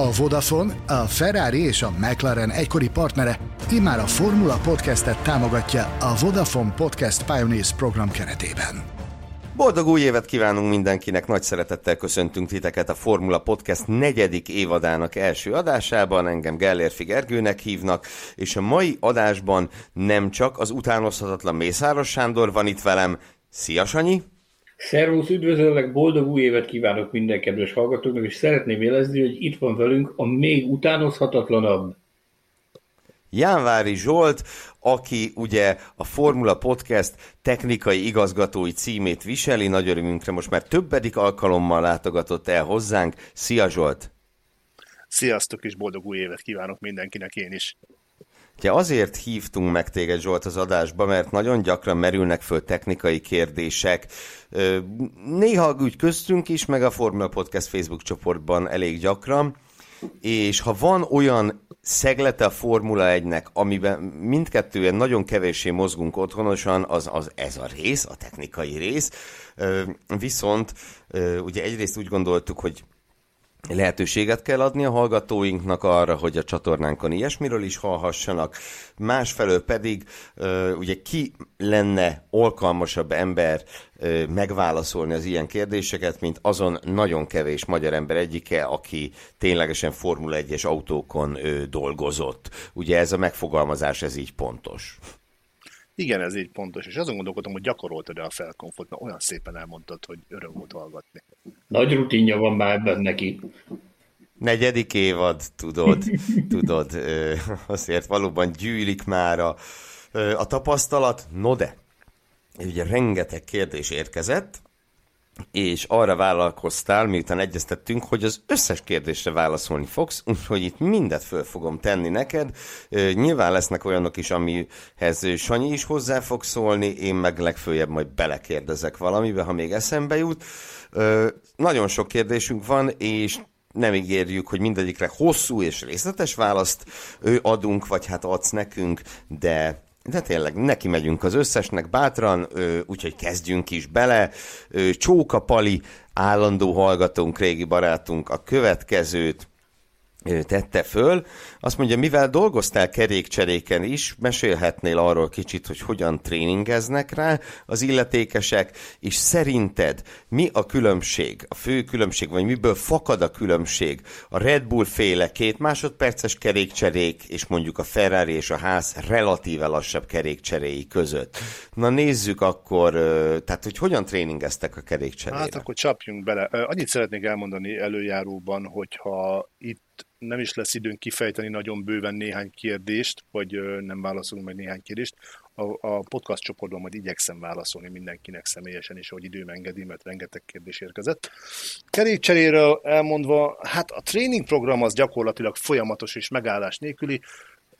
A Vodafone, a Ferrari és a McLaren egykori partnere immár a Formula Podcastet támogatja a Vodafone Podcast Pioneers program keretében. Boldog új évet kívánunk mindenkinek, nagy szeretettel köszöntünk titeket a Formula Podcast negyedik évadának első adásában, engem Gellérfi Gergőnek hívnak, és a mai adásban nem csak az utánozhatatlan Mészáros Sándor van itt velem, Szia Sanyi! Szervusz, üdvözöllek, boldog új évet kívánok minden kedves hallgatóknak, és szeretném jelezni, hogy itt van velünk a még utánozhatatlanabb Jánvári Zsolt, aki ugye a Formula Podcast technikai igazgatói címét viseli, nagy örömünkre most már többedik alkalommal látogatott el hozzánk. Szia Zsolt! Sziasztok, és boldog új évet kívánok mindenkinek én is! Ugye azért hívtunk meg téged Zsolt az adásba, mert nagyon gyakran merülnek föl technikai kérdések. Néha úgy köztünk is, meg a Formula Podcast Facebook csoportban elég gyakran, és ha van olyan szeglete a Formula 1-nek, amiben mindkettően nagyon kevéssé mozgunk otthonosan, az, az ez a rész, a technikai rész. Viszont ugye egyrészt úgy gondoltuk, hogy lehetőséget kell adni a hallgatóinknak arra, hogy a csatornánkon ilyesmiről is hallhassanak, másfelől pedig ugye ki lenne alkalmasabb ember megválaszolni az ilyen kérdéseket, mint azon nagyon kevés magyar ember egyike, aki ténylegesen Formula 1-es autókon dolgozott. Ugye ez a megfogalmazás, ez így pontos. Igen, ez így pontos, és azon gondolkodom, hogy gyakoroltad-e a felkonfot, mert olyan szépen elmondtad, hogy öröm volt hallgatni. Nagy rutinja van már ebben neki. Negyedik évad, tudod, tudod, azért valóban gyűlik már a, a tapasztalat. No de, ugye rengeteg kérdés érkezett, és arra vállalkoztál, miután egyeztettünk, hogy az összes kérdésre válaszolni fogsz, úgyhogy itt mindet föl fogom tenni neked. Nyilván lesznek olyanok is, amihez Sanyi is hozzá fog szólni, én meg legfőjebb majd belekérdezek valamibe, ha még eszembe jut. Nagyon sok kérdésünk van, és nem ígérjük, hogy mindegyikre hosszú és részletes választ adunk, vagy hát adsz nekünk, de de tényleg, neki megyünk az összesnek bátran, úgyhogy kezdjünk is bele. Csóka Pali, állandó hallgatónk, régi barátunk a következőt tette föl. Azt mondja, mivel dolgoztál kerékcseréken is, mesélhetnél arról kicsit, hogy hogyan tréningeznek rá az illetékesek, és szerinted mi a különbség, a fő különbség, vagy miből fakad a különbség a Red Bull féle két másodperces kerékcserék, és mondjuk a Ferrari és a ház relatíve lassabb kerékcseréi között. Na nézzük akkor, tehát hogy hogyan tréningeztek a kerékcserére. Hát akkor csapjunk bele. Annyit szeretnék elmondani előjáróban, hogyha itt nem is lesz időnk kifejteni nagyon bőven néhány kérdést, vagy nem válaszolunk meg néhány kérdést. A, a podcast csoportban majd igyekszem válaszolni mindenkinek személyesen is, ahogy időm engedi, mert rengeteg kérdés érkezett. Kerékcseréről elmondva, hát a tréningprogram az gyakorlatilag folyamatos és megállás nélküli,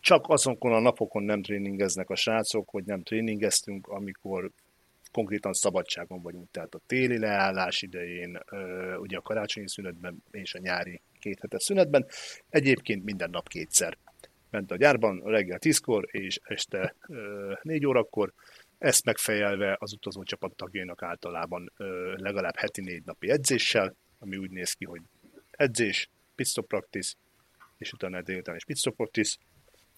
csak azokon a napokon nem tréningeznek a srácok, hogy nem tréningeztünk, amikor konkrétan szabadságon vagyunk, tehát a téli leállás idején, ugye a karácsonyi szünetben és a nyári két hetes szünetben. Egyébként minden nap kétszer ment a gyárban, reggel 10-kor és este 4 órakor. Ezt megfejelve az utazó csapat tagjainak általában legalább heti négy napi edzéssel, ami úgy néz ki, hogy edzés, pitstop practice, és utána délután is pitstop practice.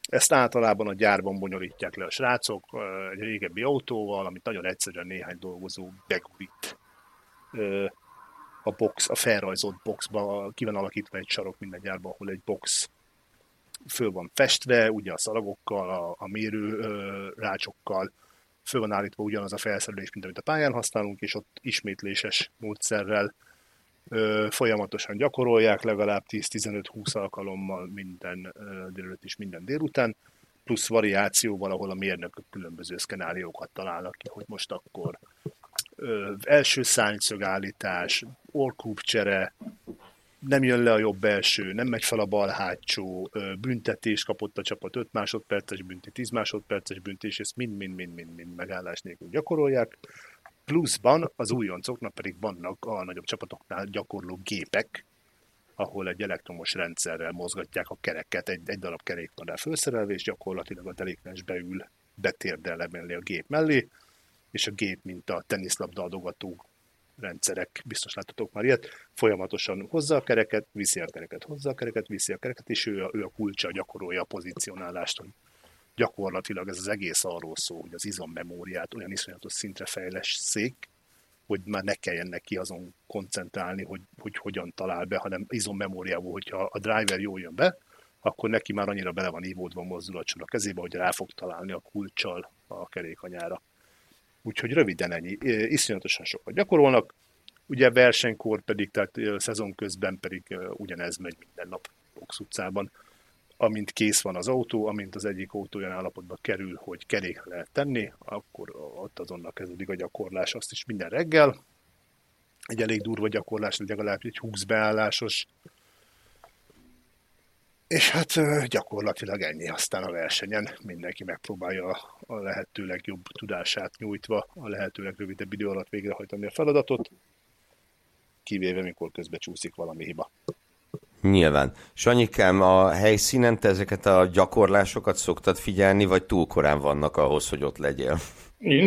Ezt általában a gyárban bonyolítják le a srácok egy régebbi autóval, amit nagyon egyszerűen néhány dolgozó begurít a box, a felrajzolt boxba, ki van alakítva egy sarok minden gyárban, ahol egy box föl van festve, ugye a szalagokkal, a, a mérő ö, rácsokkal, föl van állítva ugyanaz a felszerelés, mint amit a pályán használunk, és ott ismétléses módszerrel ö, folyamatosan gyakorolják, legalább 10-15-20 alkalommal minden ö, délelőtt és minden délután, plusz variációval, ahol a mérnökök különböző szkenáriókat találnak ki, hogy most akkor ö, első szányszögállítás, orkúp csere, nem jön le a jobb első, nem megy fel a bal hátsó, büntetés kapott a csapat 5 másodperces bünti, 10 másodperces büntés, ezt mind-mind-mind-mind megállás nélkül gyakorolják. Pluszban az újoncoknak pedig vannak a nagyobb csapatoknál gyakorló gépek, ahol egy elektromos rendszerrel mozgatják a kereket, egy, egy darab kerék van rá felszerelve, és gyakorlatilag a delikvens beül, betérdel emellé a gép mellé, és a gép, mint a teniszlabda adogató rendszerek, biztos láttatok már ilyet, folyamatosan hozza a kereket, viszi a kereket, hozza a kereket, viszi a kereket, és ő a, ő a kulcsa gyakorolja a pozícionálást, hogy gyakorlatilag ez az egész arról szól, hogy az izommemóriát olyan iszonyatos szintre fejleszék, hogy már ne kelljen neki azon koncentrálni, hogy, hogy hogyan talál be, hanem izommemóriából, hogyha a driver jól jön be, akkor neki már annyira bele van ívódva a mozdulatcsor a kezébe, hogy rá fog találni a kulcsal a kerékanyára. Úgyhogy röviden ennyi. Iszonyatosan sokat gyakorolnak, ugye versenykor pedig, tehát szezon közben pedig ugyanez megy minden nap Box utcában. Amint kész van az autó, amint az egyik autó olyan állapotba kerül, hogy kerékre lehet tenni, akkor ott azonnal kezdődik a gyakorlás, azt is minden reggel. Egy elég durva gyakorlás, legalább egy 20 beállásos, és hát gyakorlatilag ennyi. Aztán a versenyen mindenki megpróbálja a lehető legjobb tudását nyújtva, a lehető legrövidebb idő alatt végrehajtani a feladatot, kivéve mikor közbe csúszik valami hiba. Nyilván. Sanyikám, a helyszínen te ezeket a gyakorlásokat szoktad figyelni, vagy túl korán vannak ahhoz, hogy ott legyél?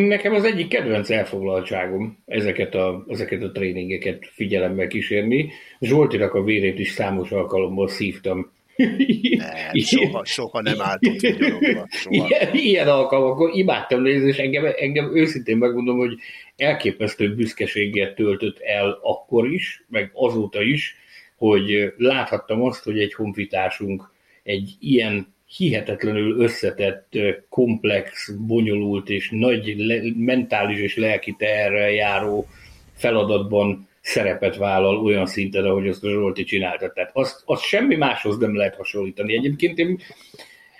Nekem az egyik kedvenc elfoglaltságom ezeket a, ezeket a tréningeket figyelemmel kísérni. Zsoltinak a vérét is számos alkalommal szívtam nem, soha, soha nem álltott vigyorogva. Ilyen, ilyen alkalmakkor imádtam nézni, és engem, engem őszintén megmondom, hogy elképesztő büszkeséggel töltött el akkor is, meg azóta is, hogy láthattam azt, hogy egy honfitársunk egy ilyen hihetetlenül összetett, komplex, bonyolult és nagy mentális és lelki teherrel járó feladatban szerepet vállal olyan szinten, ahogy azt Zsolti csinálta. Tehát azt, azt semmi máshoz nem lehet hasonlítani. Egyébként én,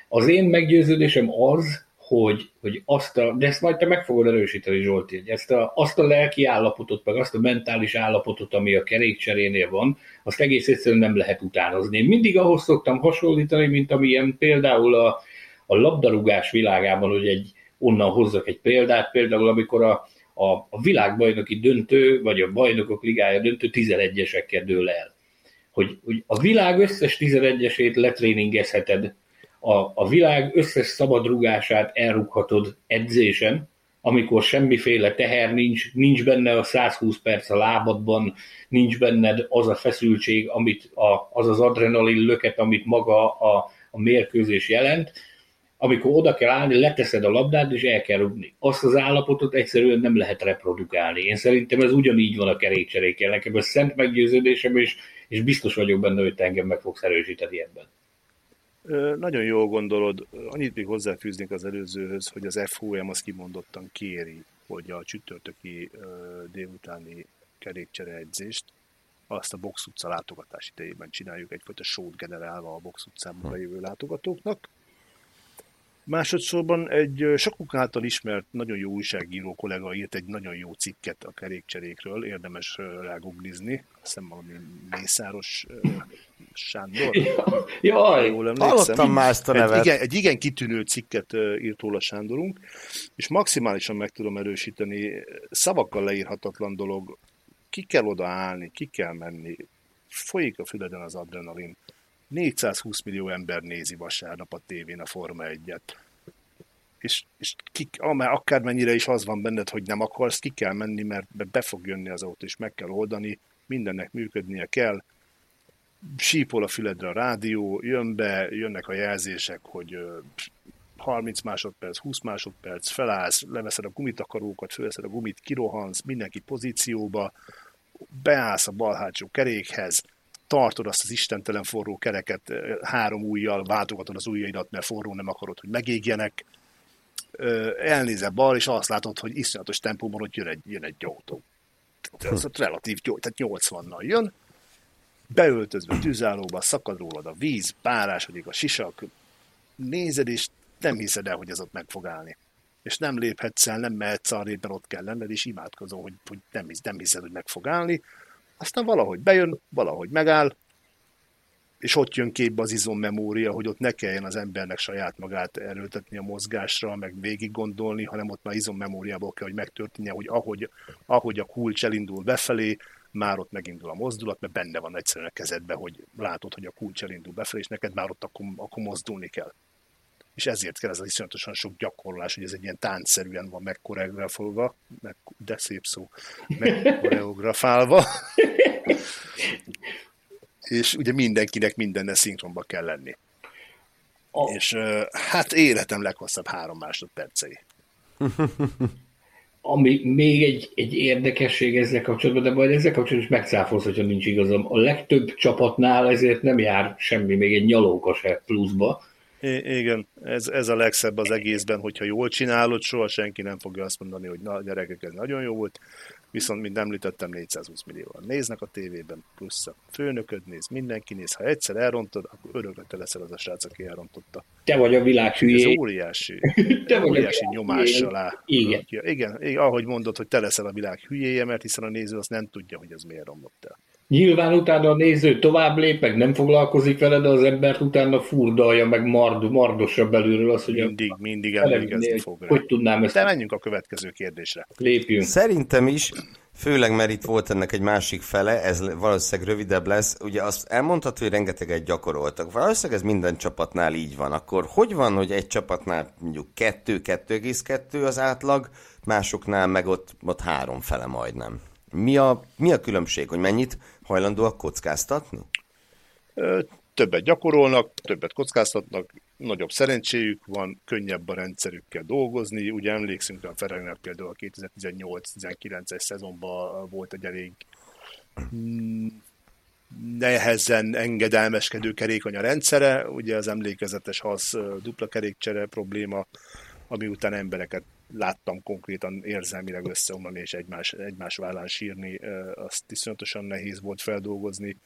az én meggyőződésem az, hogy, hogy azt a, de ezt majd te meg fogod erősíteni, Zsolti, hogy ezt a, azt a lelki állapotot, meg azt a mentális állapotot, ami a kerékcserénél van, azt egész egyszerűen nem lehet utánozni. Én mindig ahhoz szoktam hasonlítani, mint amilyen például a, a labdarúgás világában, hogy egy, onnan hozzak egy példát, például amikor a, a, a világbajnoki döntő, vagy a bajnokok ligája döntő 11-esekkel dől el. Hogy, hogy a világ összes 11-esét letréningezheted, a, a világ összes szabadrugását elrughatod edzésen, amikor semmiféle teher nincs, nincs benne a 120 perc a lábadban, nincs benned az a feszültség, amit a, az az adrenalin löket, amit maga a, a mérkőzés jelent, amikor oda kell állni, leteszed a labdát, és el kell rúgni. Azt az állapotot egyszerűen nem lehet reprodukálni. Én szerintem ez ugyanígy van a kerékcserékkel. Nekem ez szent meggyőződésem, és, és biztos vagyok benne, hogy te engem meg fogsz erősíteni ebben. Nagyon jól gondolod. Annyit még hozzáfűznék az előzőhöz, hogy az FOM az kimondottan kéri, hogy a csütörtöki délutáni kerékcsere edzést azt a Box utca látogatás idejében csináljuk, egyfajta sót generálva a Box utcában bejövő látogatóknak. Másodszorban egy sokuk által ismert, nagyon jó újságíró kollega írt egy nagyon jó cikket a kerékcserékről, érdemes ráguglizni, hiszem valami Mészáros Sándor. Jaj, jól hallottam már ezt a nevet. Egy igen, egy igen kitűnő cikket írt róla Sándorunk, és maximálisan meg tudom erősíteni, szavakkal leírhatatlan dolog, ki kell odaállni, ki kell menni, folyik a füleden az adrenalin, 420 millió ember nézi vasárnap a tévén a Forma 1-et. És, és ki, akármennyire is az van benned, hogy nem akarsz, ki kell menni, mert be, fog jönni az autó, és meg kell oldani, mindennek működnie kell. Sípol a füledre a rádió, jön be, jönnek a jelzések, hogy 30 másodperc, 20 másodperc, felállsz, leveszed a gumitakarókat, fölveszed a gumit, kirohansz, mindenki pozícióba, beállsz a bal hátsó kerékhez, tartod azt az istentelen forró kereket, három ujjal váltogatod az ujjaidat, mert forró nem akarod, hogy megégjenek, elnézel bal, és azt látod, hogy iszonyatos tempóban, hogy jön egy, jön egy autó. Ez hm. relatív gyors, tehát 80-nal jön, beöltözve tűzállóba, szakad rólad a víz, párásodik a sisak, nézed, és nem hiszed el, hogy ez ott meg fog állni. És nem léphetsz el, nem mehetsz arrébb, mert ott kell lenned, és imádkozol, hogy, hogy nem, hisz, nem hiszed, hogy meg fog állni, aztán valahogy bejön, valahogy megáll, és ott jön képbe az izommemória, hogy ott ne kelljen az embernek saját magát erőltetni a mozgásra, meg végig gondolni, hanem ott már izommemóriából kell, hogy megtörténje, hogy ahogy, ahogy a kulcs elindul befelé, már ott megindul a mozdulat, mert benne van egyszerűen a kezedben, hogy látod, hogy a kulcs elindul befelé, és neked már ott akkor, akkor mozdulni kell. És ezért kell ez az iszonyatosan sok gyakorlás, hogy ez egy ilyen táncszerűen van megkoreografálva, meg, de szép szó, megkoreografálva. és ugye mindenkinek mindenne szinkronba kell lenni. A... És hát életem leghosszabb három másodpercei. Ami még egy, egy érdekesség ezzel kapcsolatban, de majd ezzel kapcsolatban is megcáfolsz, hogyha nincs igazam. A legtöbb csapatnál ezért nem jár semmi, még egy nyalóka se pluszba. I- igen, ez, ez a legszebb az egészben, hogyha jól csinálod, soha senki nem fogja azt mondani, hogy na gyerekek, ez nagyon jó volt. Viszont, mint említettem, 420 millióan néznek a tévében, plusz a főnököd néz, mindenki néz. Ha egyszer elrontod, akkor örökre te leszel az a srác, aki elrontotta. Te vagy a világ hülyé. Ez óriási, te vagy óriási nyomás alá. Igen. igen. Igen, ahogy mondod, hogy te leszel a világ hülyéje, mert hiszen a néző azt nem tudja, hogy ez miért romlott el. Nyilván utána a néző tovább lép, meg nem foglalkozik vele, de az embert utána furdalja, meg mard, mardosabb belülről az, hogy mindig, a mindig emlékezni fog rá. Hogy tudnám ezt? De menjünk a következő kérdésre. Lépjünk. Szerintem is, főleg mert itt volt ennek egy másik fele, ez valószínűleg rövidebb lesz. Ugye azt elmondható, hogy rengeteget gyakoroltak. Valószínűleg ez minden csapatnál így van. Akkor hogy van, hogy egy csapatnál mondjuk 2-2,2 az átlag, másoknál meg ott, ott három fele majdnem? Mi a, mi a különbség, hogy mennyit hajlandóak kockáztatni? Többet gyakorolnak, többet kockáztatnak, nagyobb szerencséjük van, könnyebb a rendszerükkel dolgozni. Ugye emlékszünk, a Ferennek például a 2018-19-es szezonban volt egy elég mm, nehezen engedelmeskedő kerékony a rendszere, ugye az emlékezetes hasz dupla kerékcsere probléma, ami után embereket láttam konkrétan érzelmileg összeomlani és egymás, egymás vállán sírni, azt iszonyatosan nehéz volt feldolgozni.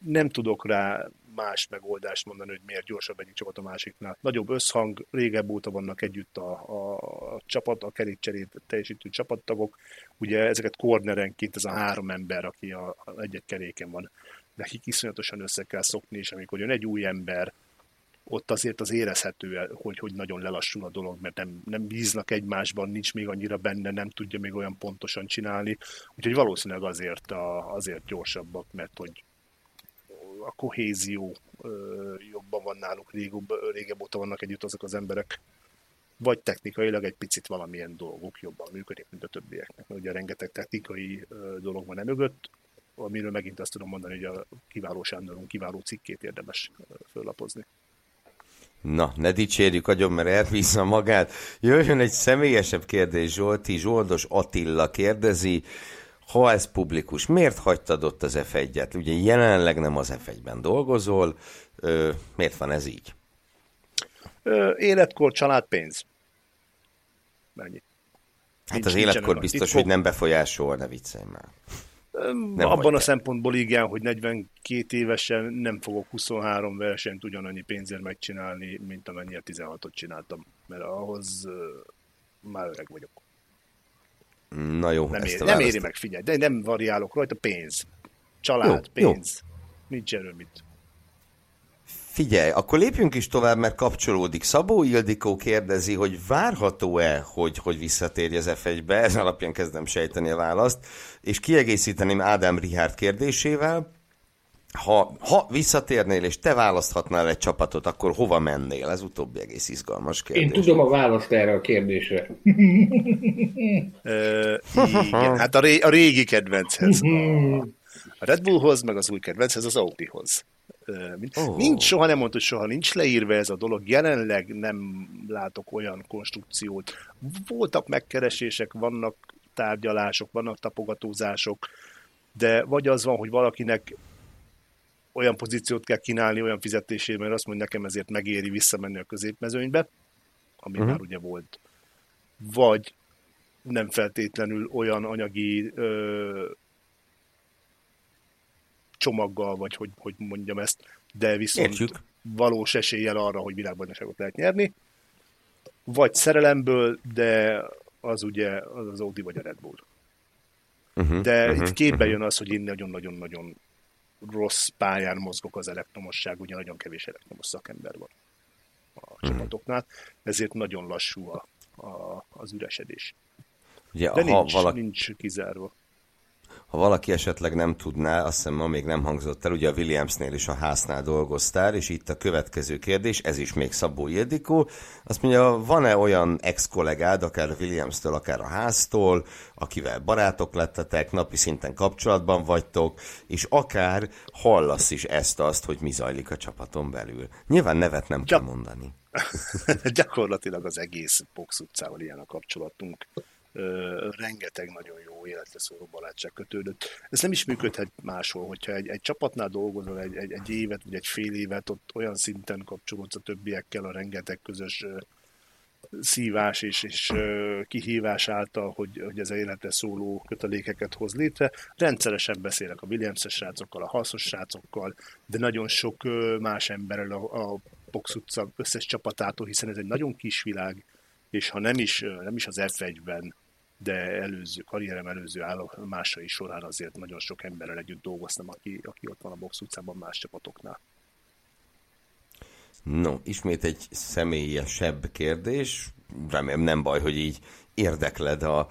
Nem tudok rá más megoldást mondani, hogy miért gyorsabb egyik csapat a másiknál. Nagyobb összhang, régebb óta vannak együtt a, a, a csapat, a kerékcserét teljesítő csapattagok. Ugye ezeket kornerenként ez a három ember, aki a, a egy-egy keréken van, nekik iszonyatosan össze kell szokni, és amikor jön egy új ember, ott azért az érezhető, hogy, hogy nagyon lelassul a dolog, mert nem, nem bíznak egymásban, nincs még annyira benne, nem tudja még olyan pontosan csinálni. Úgyhogy valószínűleg azért, a, azért gyorsabbak, mert hogy a kohézió jobban van náluk, régebb, régebb óta vannak együtt azok az emberek, vagy technikailag egy picit valamilyen dolgok jobban működik, mint a többieknek. Mert ugye rengeteg technikai dolog van e mögött, amiről megint azt tudom mondani, hogy a kiváló Sándorunk kiváló cikkét érdemes föllapozni. Na, ne dicsérjük agyon, mert elbízza magát. Jöjjön egy személyesebb kérdés, Zsolti. Zsoldos Attila kérdezi, ha ez publikus, miért hagytad ott az F1-et? Ugye jelenleg nem az F1-ben dolgozol, ö, miért van ez így? Ö, életkor, család, pénz. Mennyi? Hát az életkor biztos, hogy nem befolyásol, ne viccelj már. Nem Abban a szempontból igen, hogy 42 évesen nem fogok 23 versenyt ugyanannyi pénzért megcsinálni, mint amennyire 16-ot csináltam, mert ahhoz már öreg vagyok. Na jó, nem, éri, nem éri meg, figyelj, de nem variálok rajta, pénz. Család, jó, pénz. Jó. Nincs erről mit. Figyelj, akkor lépjünk is tovább, mert kapcsolódik. Szabó Ildikó kérdezi, hogy várható-e, hogy, hogy visszatérj az F1-be, ez alapján kezdem sejteni a választ, és kiegészíteném Ádám Rihárd kérdésével, ha, ha visszatérnél, és te választhatnál egy csapatot, akkor hova mennél? Ez utóbbi egész izgalmas kérdés. Én tudom a választ erre a kérdésre. igen, hát a, ré, a régi kedvenchez. A, a Red Bullhoz, meg az új kedvenchez, az Audihoz. Oh. Nincs, soha nem mondta, hogy soha nincs leírva ez a dolog. Jelenleg nem látok olyan konstrukciót. Voltak megkeresések, vannak tárgyalások, vannak tapogatózások, de vagy az van, hogy valakinek olyan pozíciót kell kínálni, olyan fizetésért, mert azt mondja, nekem ezért megéri visszamenni a középmezőnybe, ami uh-huh. már ugye volt. Vagy nem feltétlenül olyan anyagi ö, csomaggal, vagy hogy, hogy mondjam ezt, de viszont Értjük. valós eséllyel arra, hogy világbajnokságot lehet nyerni. Vagy szerelemből, de az ugye az, az Audi vagy a Red Bull. Uh-huh, de uh-huh, itt képbe uh-huh. jön az, hogy én nagyon-nagyon-nagyon rossz pályán mozgok az elektromosság, ugye nagyon kevés elektromos szakember van a mm. csapatoknál, ezért nagyon lassú a, a, az üresedés. Ugye, De ha nincs, valaki... nincs kizárva. Ha valaki esetleg nem tudná, azt hiszem ma még nem hangzott el, ugye a Williamsnél is a háznál dolgoztál, és itt a következő kérdés, ez is még Szabó Ildikó, azt mondja, van-e olyan ex-kollégád, akár Williams-től, akár a háztól, akivel barátok lettetek, napi szinten kapcsolatban vagytok, és akár hallasz is ezt-azt, hogy mi zajlik a csapaton belül. Nyilván nevet nem Gyak- kell mondani. Gyakorlatilag az egész Box utcával ilyen a kapcsolatunk rengeteg nagyon jó életre szóló barátság kötődött. Ez nem is működhet máshol, hogyha egy, egy csapatnál dolgozol egy, egy, egy évet, vagy egy fél évet, ott olyan szinten kapcsolódsz a többiekkel a rengeteg közös szívás és, és kihívás által, hogy, hogy ez életre szóló kötelékeket hoz létre. Rendszeresen beszélek a Williams-es srácokkal, a haszos srácokkal, de nagyon sok más emberrel a, a Box utca összes csapatától, hiszen ez egy nagyon kis világ, és ha nem is, nem is az F1-ben de előző, karrierem előző állomásai során azért nagyon sok emberrel együtt dolgoztam, aki, aki ott van a box utcában más csapatoknál. No, ismét egy személyesebb kérdés. Remélem nem baj, hogy így érdekled a,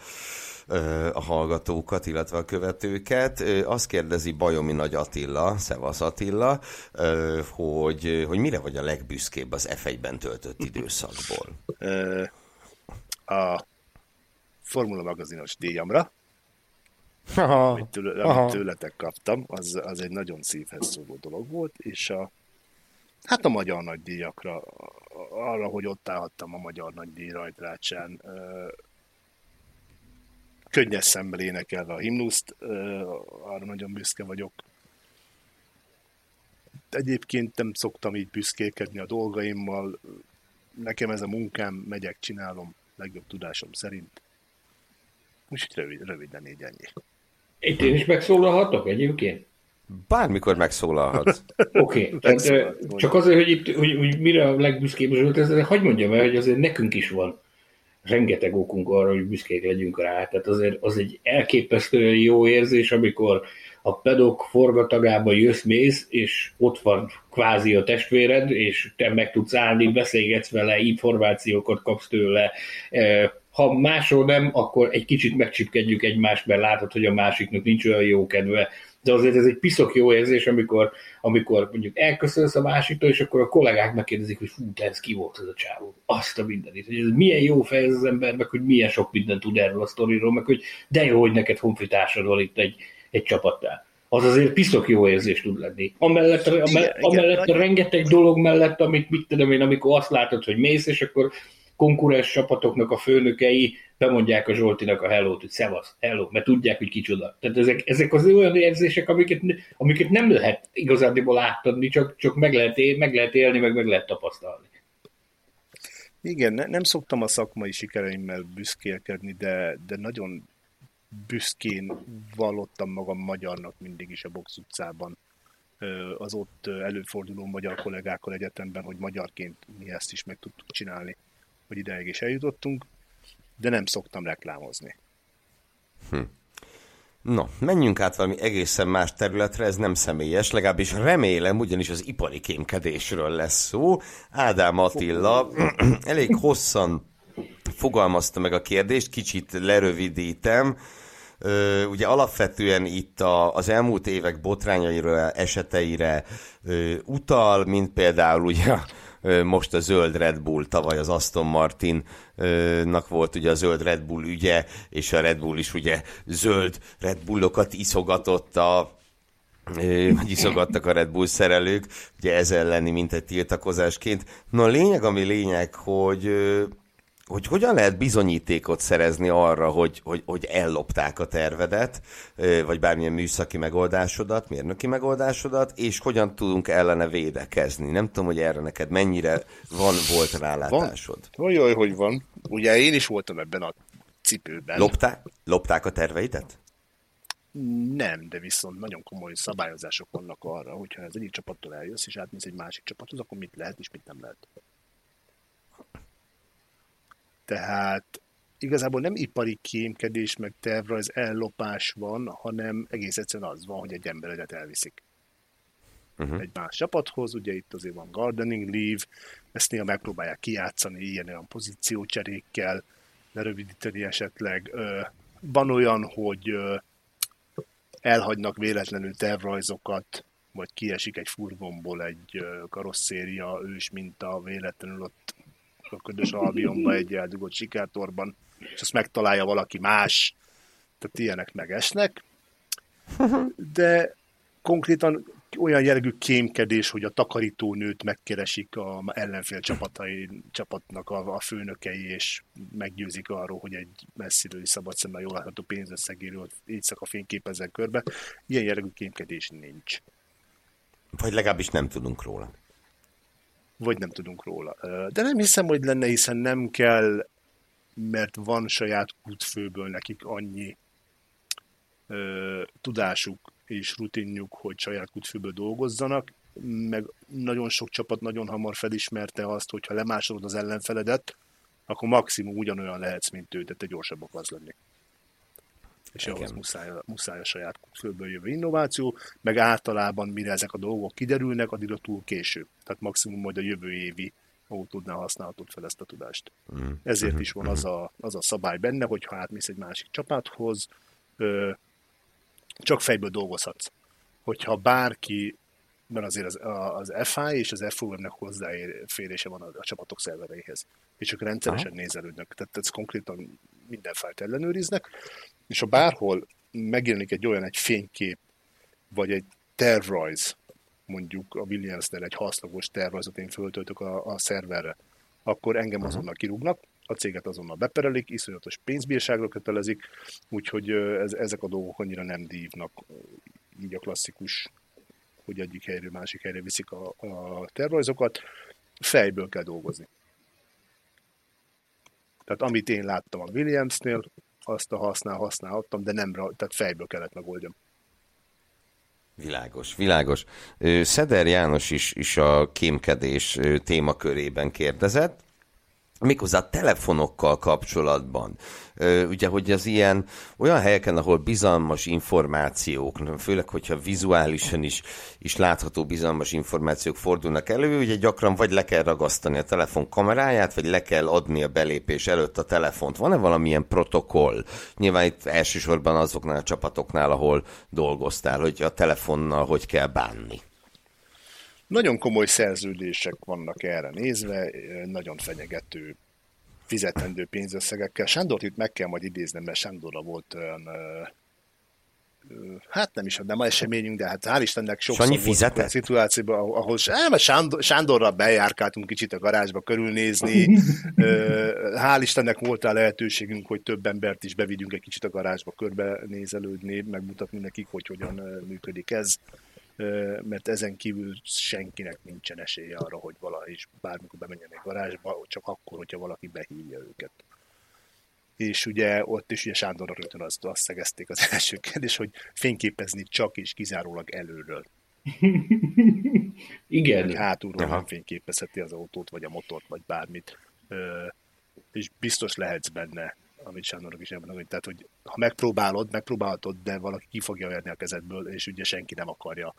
a hallgatókat, illetve a követőket. Azt kérdezi Bajomi Nagy Attila, Szevasz Attila, hogy, hogy mire vagy a legbüszkébb az F1-ben töltött időszakból? A Formula magazinos díjamra, aha, amit, tőle, amit tőletek kaptam, az, az egy nagyon szívhez szóló dolog volt, és a, hát a magyar nagydíjakra, arra, hogy ott állhattam a magyar nagydíj rajtrácsán, könnyes szemmel énekelve a himnuszt, arra nagyon büszke vagyok. Egyébként nem szoktam így büszkékedni a dolgaimmal, nekem ez a munkám, megyek, csinálom legjobb tudásom szerint. Úgyhogy rövid, röviden így ennyi. Itt én is megszólalhatok egyébként? Bármikor megszólalhatsz. Oké, okay, csak azért, hogy, itt, hogy, hogy mire a legbüszkébb volt, ez, hagyd mondjam el, hogy azért nekünk is van rengeteg okunk arra, hogy büszkék legyünk rá. Tehát azért az egy elképesztően jó érzés, amikor a pedok forgatagába jössz, mész, és ott van kvázi a testvéred, és te meg tudsz állni, beszélgetsz vele, információkat kapsz tőle, ha máshol nem, akkor egy kicsit megcsipkedjük egymást, mert látod, hogy a másiknak nincs olyan jó kedve, de azért ez egy piszok jó érzés, amikor, amikor mondjuk elköszönsz a másiktól, és akkor a kollégák megkérdezik, hogy fú, ez ki volt ez a csávó, azt a mindenit, hogy ez milyen jó fej ez az ember, meg hogy milyen sok mindent tud erről a sztoriról, meg hogy de jó, hogy neked honfitársad van itt egy, egy csapatnál. Az azért piszok jó érzés tud lenni. Amellett, igen, amellett, igen, rengeteg dolog mellett, amit mit tudom én, amikor azt látod, hogy mész, és akkor konkurens csapatoknak a főnökei bemondják a Zsoltinak a hellót, hogy szevasz, hello, mert tudják, hogy kicsoda. Tehát ezek, ezek az olyan érzések, amiket, amiket nem lehet igazándiból átadni, csak, csak meg, lehet él, meg lehet élni, meg meg lehet tapasztalni. Igen, ne, nem szoktam a szakmai sikereimmel büszkélkedni, de, de nagyon büszkén vallottam magam magyarnak mindig is a box utcában az ott előforduló magyar kollégákkal egyetemben, hogy magyarként mi ezt is meg tudtuk csinálni hogy ideig is eljutottunk, de nem szoktam reklámozni. Hm. No, menjünk át valami egészen más területre, ez nem személyes, legalábbis remélem, ugyanis az ipari kémkedésről lesz szó. Ádám Attila elég hosszan fogalmazta meg a kérdést, kicsit lerövidítem. ugye alapvetően itt a, az elmúlt évek botrányaira, eseteire utal, mint például ugye most a zöld Red Bull, tavaly az Aston Martinnak volt ugye a zöld Red Bull ügye, és a Red Bull is ugye zöld Red Bullokat iszogatott a hogy iszogattak a Red Bull szerelők, ugye ez elleni, mint egy tiltakozásként. No a lényeg, ami lényeg, hogy hogy hogyan lehet bizonyítékot szerezni arra, hogy, hogy, hogy ellopták a tervedet, vagy bármilyen műszaki megoldásodat, mérnöki megoldásodat, és hogyan tudunk ellene védekezni. Nem tudom, hogy erre neked mennyire van, volt rálátásod. Van. Olyan, hogy van. Ugye én is voltam ebben a cipőben. Lopták, lopták a terveidet? Nem, de viszont nagyon komoly szabályozások vannak arra, hogyha az egyik csapattól eljössz, és átmész egy másik csapathoz, akkor mit lehet és mit nem lehet. Tehát igazából nem ipari kémkedés, meg tervrajz ellopás van, hanem egész egyszerűen az van, hogy egy emberedet elviszik. uh-huh. egy más csapathoz, ugye itt azért van gardening leave, ezt néha megpróbálják kijátszani ilyen-olyan pozíciócserékkel, lerövidíteni esetleg. Van olyan, hogy elhagynak véletlenül tervrajzokat, vagy kiesik egy furgonból egy karosszéria ős minta véletlenül ott a ködös albionba egy eldugott sikátorban, és azt megtalálja valaki más, tehát ilyenek megesnek. De konkrétan olyan jellegű kémkedés, hogy a takarítónőt megkeresik a ellenfél csapatai, csapatnak a, a főnökei, és meggyőzik arról, hogy egy messziről szabad szemmel jól látható pénzösszegéről éjszaka fényképezzen körbe. Ilyen jellegű kémkedés nincs. Vagy legalábbis nem tudunk róla. Vagy nem tudunk róla. De nem hiszem, hogy lenne, hiszen nem kell, mert van saját kutfőből nekik annyi tudásuk és rutinjuk, hogy saját kutfőből dolgozzanak, meg nagyon sok csapat nagyon hamar felismerte azt, hogy ha lemásolod az ellenfeledet, akkor maximum ugyanolyan lehetsz, mint ő, de te gyorsabb akarsz lenni. És ahhoz muszáj, muszáj a saját főből jövő innováció, meg általában mire ezek a dolgok kiderülnek, addigra túl késő. Tehát maximum majd a jövő évi autódnál használhatod fel ezt a tudást. Mm. Ezért is van az a, az a szabály benne, hogy ha átmész egy másik csapathoz, ö, csak fejből dolgozhatsz. Hogyha bárki, mert azért az, az FI és az FOM-nek hozzáférése van a, a csapatok szervereihez, és ők rendszeresen Aha. nézelődnek, tehát ez konkrétan minden fájt ellenőriznek, és ha bárhol megjelenik egy olyan egy fénykép, vagy egy tervrajz, mondjuk a Williamsnél egy haszlagos tervrajzot én föltöltök a, a szerverre, akkor engem azonnal kirúgnak, a céget azonnal beperelik, iszonyatos pénzbírságra kötelezik, úgyhogy ez, ezek a dolgok annyira nem dívnak, így a klasszikus, hogy egyik helyről másik helyre viszik a, a tervrajzokat, fejből kell dolgozni. Tehát amit én láttam a Williamsnél, azt a használ, használhattam, de nem, tehát fejből kellett megoldjam. Világos, világos. Szeder János is, is a kémkedés témakörében kérdezett méghozzá telefonokkal kapcsolatban. Ugye, hogy az ilyen olyan helyeken, ahol bizalmas információk, főleg, hogyha vizuálisan is, is látható bizalmas információk fordulnak elő, ugye gyakran vagy le kell ragasztani a telefon kameráját, vagy le kell adni a belépés előtt a telefont. Van-e valamilyen protokoll? Nyilván itt elsősorban azoknál a csapatoknál, ahol dolgoztál, hogy a telefonnal hogy kell bánni. Nagyon komoly szerződések vannak erre nézve, nagyon fenyegető fizetendő pénzösszegekkel. Sándort itt meg kell majd idéznem, mert Sándorra volt olyan hát nem is, nem eseményünk, de hát hál' Istennek sokszor Sanyi fizetett? a szituációban, ahol nem, Sándor, Sándorral bejárkáltunk kicsit a garázsba körülnézni. hál' Istennek volt rá lehetőségünk, hogy több embert is bevigyünk egy kicsit a garázsba körbenézelődni, megmutatni nekik, hogy hogyan működik ez mert ezen kívül senkinek nincsen esélye arra, hogy valahogy is bármikor bemenjenek garázsba, csak akkor, hogyha valaki behívja őket. És ugye ott is ugye Sándorra rögtön azt, azt szegezték az első kérdés, hogy fényképezni csak és kizárólag előről. Igen. Hátulról Aha. nem fényképezheti az autót, vagy a motort, vagy bármit. Ö, és biztos lehetsz benne, amit Sándornak is elmondani, tehát, hogy ha megpróbálod, megpróbálhatod, de valaki ki fogja verni a kezedből, és ugye senki nem akarja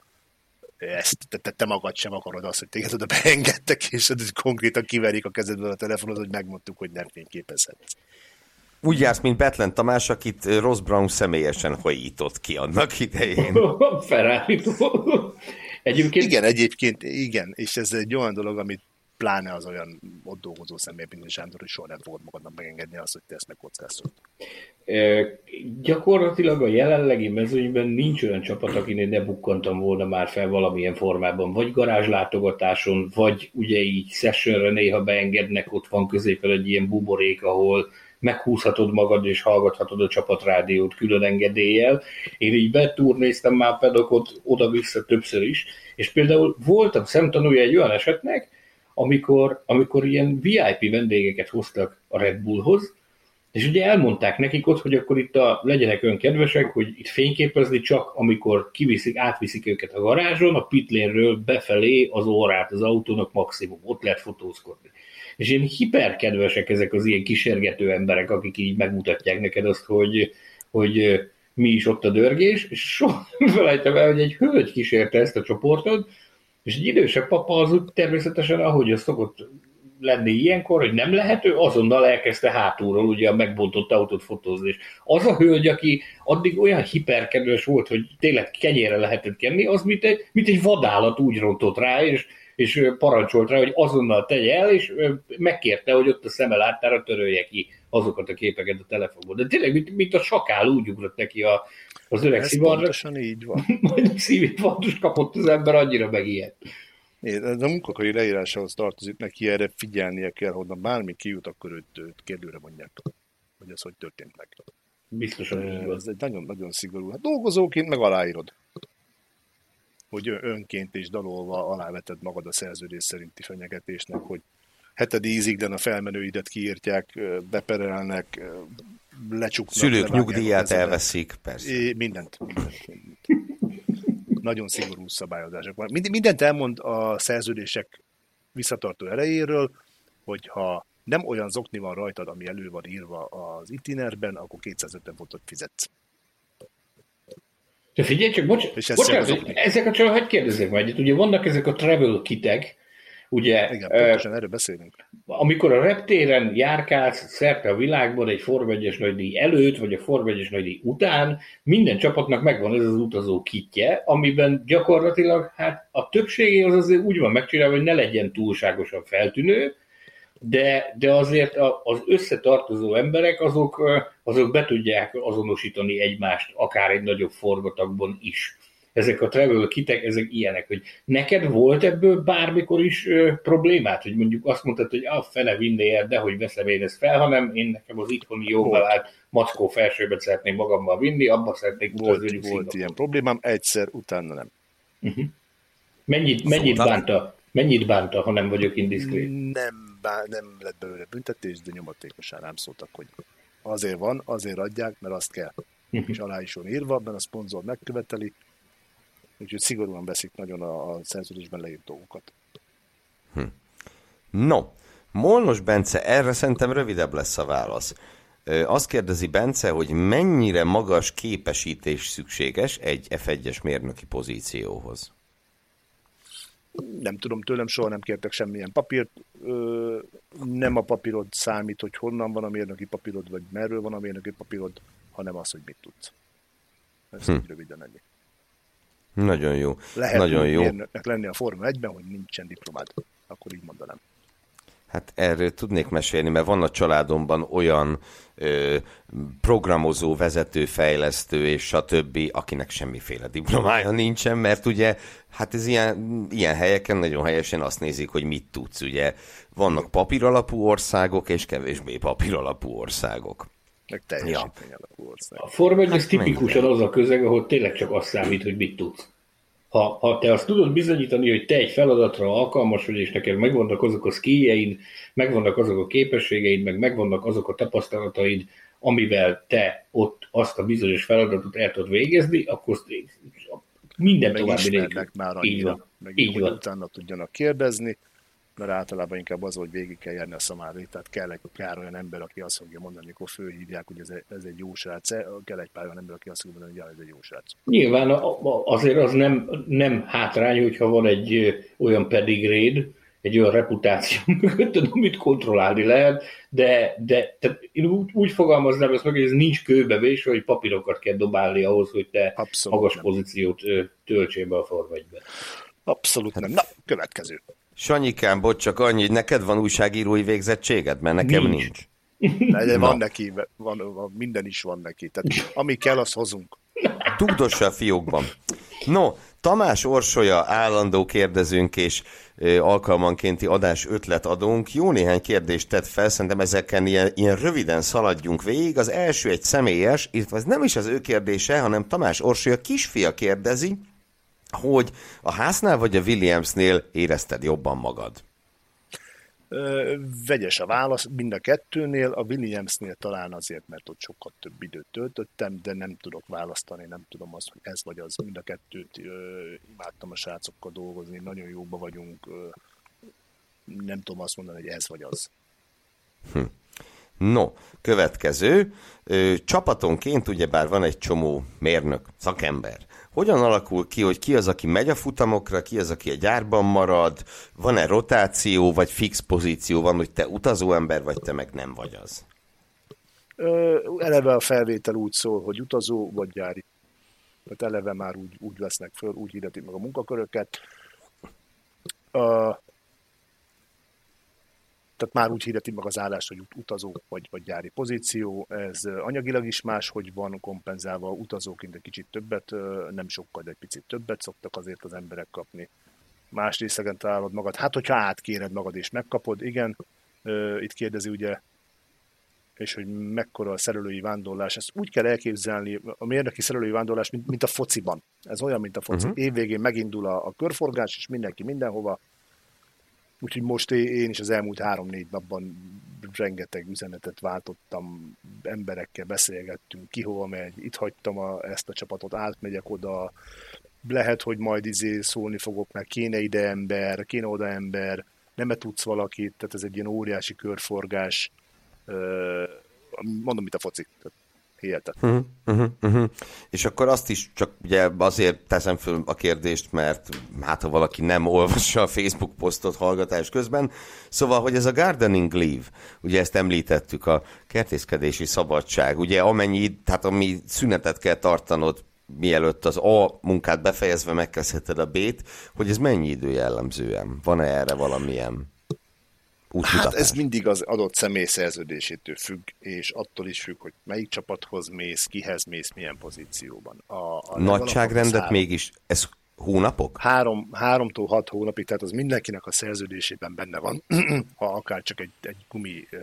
ezt, te, te, te magad sem akarod azt, hogy téged oda beengedtek, és konkrétan kiverik a kezedből a telefonod, hogy megmondtuk, hogy nem fényképezhetsz. Úgy jársz, mint Betlen Tamás, akit Ross Brown személyesen hajított ki annak idején. ferrari Egyébként... Igen, egyébként igen, és ez egy olyan dolog, amit pláne az olyan ott dolgozó személy, mint Sándor, hogy soha nem fogod magadnak megengedni azt, hogy te ezt megkockáztod. Gyakorlatilag a jelenlegi mezőnyben nincs olyan csapat, akinél ne bukkantam volna már fel valamilyen formában, vagy garázslátogatáson, vagy ugye így sessionre néha beengednek, ott van középen egy ilyen buborék, ahol meghúzhatod magad és hallgathatod a csapatrádiót külön engedéllyel. Én így betúrnéztem már pedokot oda-vissza többször is, és például voltam szemtanúja egy olyan esetnek, amikor, amikor ilyen VIP vendégeket hoztak a Red Bullhoz, és ugye elmondták nekik ott, hogy akkor itt a, legyenek olyan kedvesek, hogy itt fényképezni csak, amikor kiviszik, átviszik őket a garázson, a pitlénről befelé az órát az autónak maximum, ott lehet fotózkodni. És ilyen hiperkedvesek ezek az ilyen kisergető emberek, akik így megmutatják neked azt, hogy, hogy mi is ott a dörgés, és soha nem felejtem el, hogy egy hölgy kísérte ezt a csoportot, És egy idősebb papa az úgy természetesen, ahogy az szokott lenni ilyenkor, hogy nem lehető, azonnal elkezdte hátulról ugye a megbontott autót fotózni. És az a hölgy, aki addig olyan hiperkedves volt, hogy tényleg kenyére lehetett kenni, az mint egy, mint egy vadállat úgy rontott rá, és, és parancsolt rá, hogy azonnal tegye el, és megkérte, hogy ott a szeme láttára törölje ki azokat a képeket a telefonból. De tényleg, mint, mint a sakál úgy ugrott neki a, az öreg Ez szivarra. pontosan így van. Majd a szívinfarktust kapott az ember, annyira megijedt. Ez a munkakori leírásához tartozik, neki erre figyelnie kell, hogy na bármi kijut, akkor őt, őt kérdőre mondják, hogy ez hogy történt meg. Biztosan így van. Ez egy nagyon-nagyon szigorú. Hát dolgozóként meg aláírod, hogy önként és dalolva aláveted magad a szerződés szerinti fenyegetésnek, hogy heted ízigden a felmenőidet kiírtják, beperelnek, lecsuknak. Szülők nyugdíját elveszik, persze. É, mindent, mindent, mindent. Nagyon szigorú szabályozások van. Mind- Mindent elmond a szerződések visszatartó erejéről, hogyha nem olyan zokni van rajtad, ami elő van írva az itinerben, akkor 250 fontot fizetsz. De figyelj csak, bocs, És ez bocsánat, a csak, hogy kérdezzek meg egyet, ugye vannak ezek a travel kitek, ugye, Igen, pontosan erről beszélünk. amikor a reptéren járkálsz szerte a világban egy Form 1-es nagydíj előtt, vagy a Form 1-es nagydíj után, minden csapatnak megvan ez az utazó kitje, amiben gyakorlatilag hát a többségé az azért úgy van megcsinálva, hogy ne legyen túlságosan feltűnő, de, de azért az összetartozó emberek azok, azok be tudják azonosítani egymást, akár egy nagyobb forgatagban is. Ezek a travel kitek, ezek ilyenek, hogy neked volt ebből bármikor is ö, problémát, hogy mondjuk azt mondtad, hogy a fene vinné el, de hogy veszem én ezt fel, hanem én nekem az itthoni jó Volt. bevált mackó felsőbet szeretném magammal vinni, abba szeretnék utazni, Volt, mondjuk volt Szingapúrba. ilyen problémám, egyszer, utána nem. Mennyit, mennyit Szóval- bánta? Mennyit bánta, ha nem vagyok indiszkrét? Nem, bá- nem lett belőle büntetés, de nyomatékosan rám szóltak, hogy azért van, azért adják, mert azt kell. És alá is van írva, mert a szponzor megköveteli, úgyhogy szigorúan veszik nagyon a, a szerződésben leírt dolgokat. No, Molnos Bence, erre szerintem rövidebb lesz a válasz. Azt kérdezi Bence, hogy mennyire magas képesítés szükséges egy F1-es mérnöki pozícióhoz. Nem tudom, tőlem soha nem kértek semmilyen papírt. Nem a papírod számít, hogy honnan van a mérnöki papírod, vagy merről van a mérnöki papírod, hanem az, hogy mit tudsz. Ez hm. röviden ennyi. Nagyon jó. Lehet Nagyon jó. lenni a Forma 1-ben, hogy nincsen diplomád. Akkor így mondanám. Hát erről tudnék mesélni, mert van a családomban olyan ö, programozó, vezető, fejlesztő és stb., akinek semmiféle diplomája nincsen, mert ugye, hát ez ilyen, ilyen helyeken nagyon helyesen azt nézik, hogy mit tudsz, ugye. Vannak papíralapú országok és kevésbé papíralapú országok. Meg teljesítmény alapú ország. A Form 1 Hát az tipikusan az a közeg, ahol tényleg csak azt számít, hogy mit tudsz. Ha, ha te azt tudod bizonyítani, hogy te egy feladatra alkalmas vagy, és neked megvannak azok a skilljeid, megvannak azok a képességeid, meg megvannak azok a tapasztalataid, amivel te ott azt a bizonyos feladatot el tudod végezni, akkor minden Meg további nélkül. már Így van. annyira, meg Így hogy van. utána tudjanak kérdezni, mert általában inkább az, hogy végig kell járni a szamári, tehát kell egy pár olyan ember, aki azt fogja mondani, amikor fölhívják, hogy ez egy, ez egy jó srác, kell egy pár olyan ember, aki azt fogja mondani, hogy ez egy jó srác. Nyilván azért az nem, nem hátrány, hogyha van egy olyan pedigréd, egy olyan reputáció mögötted, amit kontrollálni lehet, de, de tehát én úgy, úgy fogalmaznám ezt meg, hogy ez nincs kőbevésve, hogy papírokat kell dobálni ahhoz, hogy te Abszolút magas nem. pozíciót töltsél be a Form 1-be. Abszolút nem. Na, következő. Sanyikám, bocs, csak annyi, hogy neked van újságírói végzettséged, mert nekem nincs. Nincs. De Na. van neki, van, van, minden is van neki. Tehát ami kell, azt hozunk. Tugdossa a fiókban. No, Tamás Orsolya állandó kérdezőnk és ö, alkalmankénti adás ötletadónk. Jó néhány kérdést tett fel, szerintem ezeken ilyen, ilyen röviden szaladjunk végig. Az első egy személyes, illetve ez nem is az ő kérdése, hanem Tamás Orsolya kisfia kérdezi, hogy a háznál vagy a Williamsnél érezted jobban magad? Vegyes a válasz, mind a kettőnél, a Williamsnél talán azért, mert ott sokkal több időt töltöttem, de nem tudok választani, nem tudom azt, hogy ez vagy az. Mind a kettőt ö, imádtam a srácokkal dolgozni, nagyon jóba vagyunk, ö, nem tudom azt mondani, hogy ez vagy az. No, következő. Ö, csapatonként ugyebár van egy csomó mérnök, szakember. Hogyan alakul ki, hogy ki az, aki megy a futamokra, ki az, aki a gyárban marad, van-e rotáció, vagy fix pozíció van, hogy te utazó ember vagy, te meg nem vagy az? Eleve a felvétel úgy szól, hogy utazó vagy gyári. Tehát eleve már úgy, úgy vesznek föl, úgy hirdetik meg a munkaköröket. Tehát már úgy hirdeti meg az állást, hogy utazó vagy, vagy gyári pozíció. Ez anyagilag is más, hogy van kompenzálva utazóként egy kicsit többet, nem sokkal, de egy picit többet szoktak azért az emberek kapni. Más részegen találod magad. Hát, hogyha átkéred magad és megkapod, igen. Itt kérdezi ugye és hogy mekkora a szerelői vándorlás. Ezt úgy kell elképzelni, a mérnöki szerelői vándorlás, mint, mint a fociban. Ez olyan, mint a foci. Uh-huh. Évvégén megindul a, a körforgás, és mindenki mindenhova Úgyhogy most én is az elmúlt három-négy napban rengeteg üzenetet váltottam, emberekkel beszélgettünk, ki hova megy, itt hagytam a, ezt a csapatot, átmegyek oda, lehet, hogy majd izé szólni fogok, mert kéne ide ember, kéne oda ember, nem tudsz valakit, tehát ez egy ilyen óriási körforgás, mondom, mint a foci. Tehát hihetetlen. Uh-huh, uh-huh. És akkor azt is csak ugye azért teszem föl a kérdést, mert hát ha valaki nem olvassa a Facebook posztot hallgatás közben, szóval, hogy ez a gardening leave, ugye ezt említettük, a kertészkedési szabadság, ugye amennyi, tehát ami szünetet kell tartanod mielőtt az A munkát befejezve megkezdheted a B-t, hogy ez mennyi idő jellemzően? Van-e erre valamilyen? Útmutatás? Hát ez mindig az adott személy szerződésétől függ, és attól is függ, hogy melyik csapathoz mész, kihez mész, milyen pozícióban. A, a Nagyságrendet három, mégis, ez hónapok? Három, háromtól hat hónapig, tehát az mindenkinek a szerződésében benne van, ha akár csak egy, egy gumi, uh,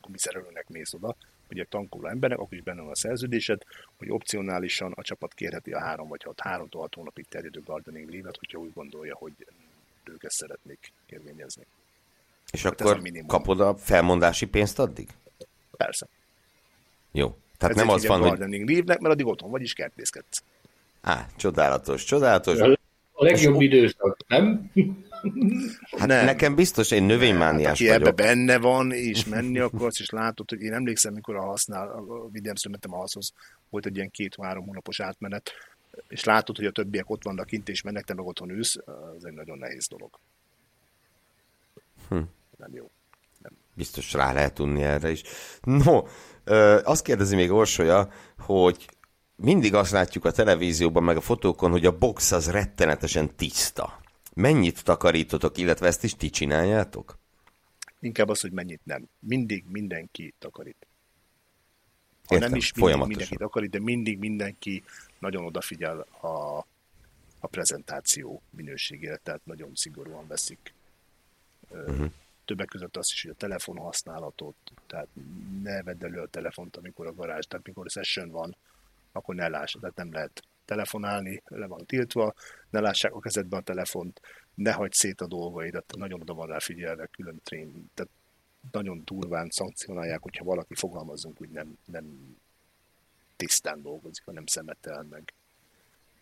gumiszerelőnek mész oda, egy tankoló embernek, akkor is benne van a szerződésed, hogy opcionálisan a csapat kérheti a három vagy hat, háromtól hat hónapig terjedő gardening leave-et, hogyha úgy gondolja, hogy ők ezt szeretnék kérvényezni. És hát akkor kapod a felmondási pénzt addig? Persze. Jó. Tehát Ez nem az van, hogy... leave mert addig otthon vagy is kertészkedsz. Á, csodálatos, csodálatos. A legjobb időszak, nem? Hát nem. nekem biztos, én növénymániás hát, vagyok. ebbe benne van, és menni akarsz, és látod, hogy én emlékszem, mikor a használ, a videómször mentem a haszhoz, volt egy ilyen két-három hónapos átmenet, és látod, hogy a többiek ott vannak kint, és mennek, te meg otthon ülsz, ez egy nagyon nehéz dolog. Hm. Nem jó. Nem. Biztos rá lehet tudni erre is. No, ö, azt kérdezi még Orsolya, hogy mindig azt látjuk a televízióban, meg a fotókon, hogy a box az rettenetesen tiszta. Mennyit takarítotok, illetve ezt is ti csináljátok? Inkább az, hogy mennyit nem. Mindig mindenki takarít. Ha Értem, nem is mindig mindenki takarít, de mindig mindenki nagyon odafigyel a, a prezentáció minőségére, tehát nagyon szigorúan veszik Uh-huh. Többek között azt is, hogy a telefon használatot, tehát ne vedd elő a telefont, amikor a garázs, tehát mikor session van, akkor ne láss, tehát nem lehet telefonálni, le van tiltva, ne lássák a kezedben a telefont, ne hagyd szét a dolgaidat, nagyon oda van rá figyelve, külön trén, tehát nagyon durván szankcionálják, hogyha valaki fogalmazunk, hogy nem, nem tisztán dolgozik, hanem szemetel meg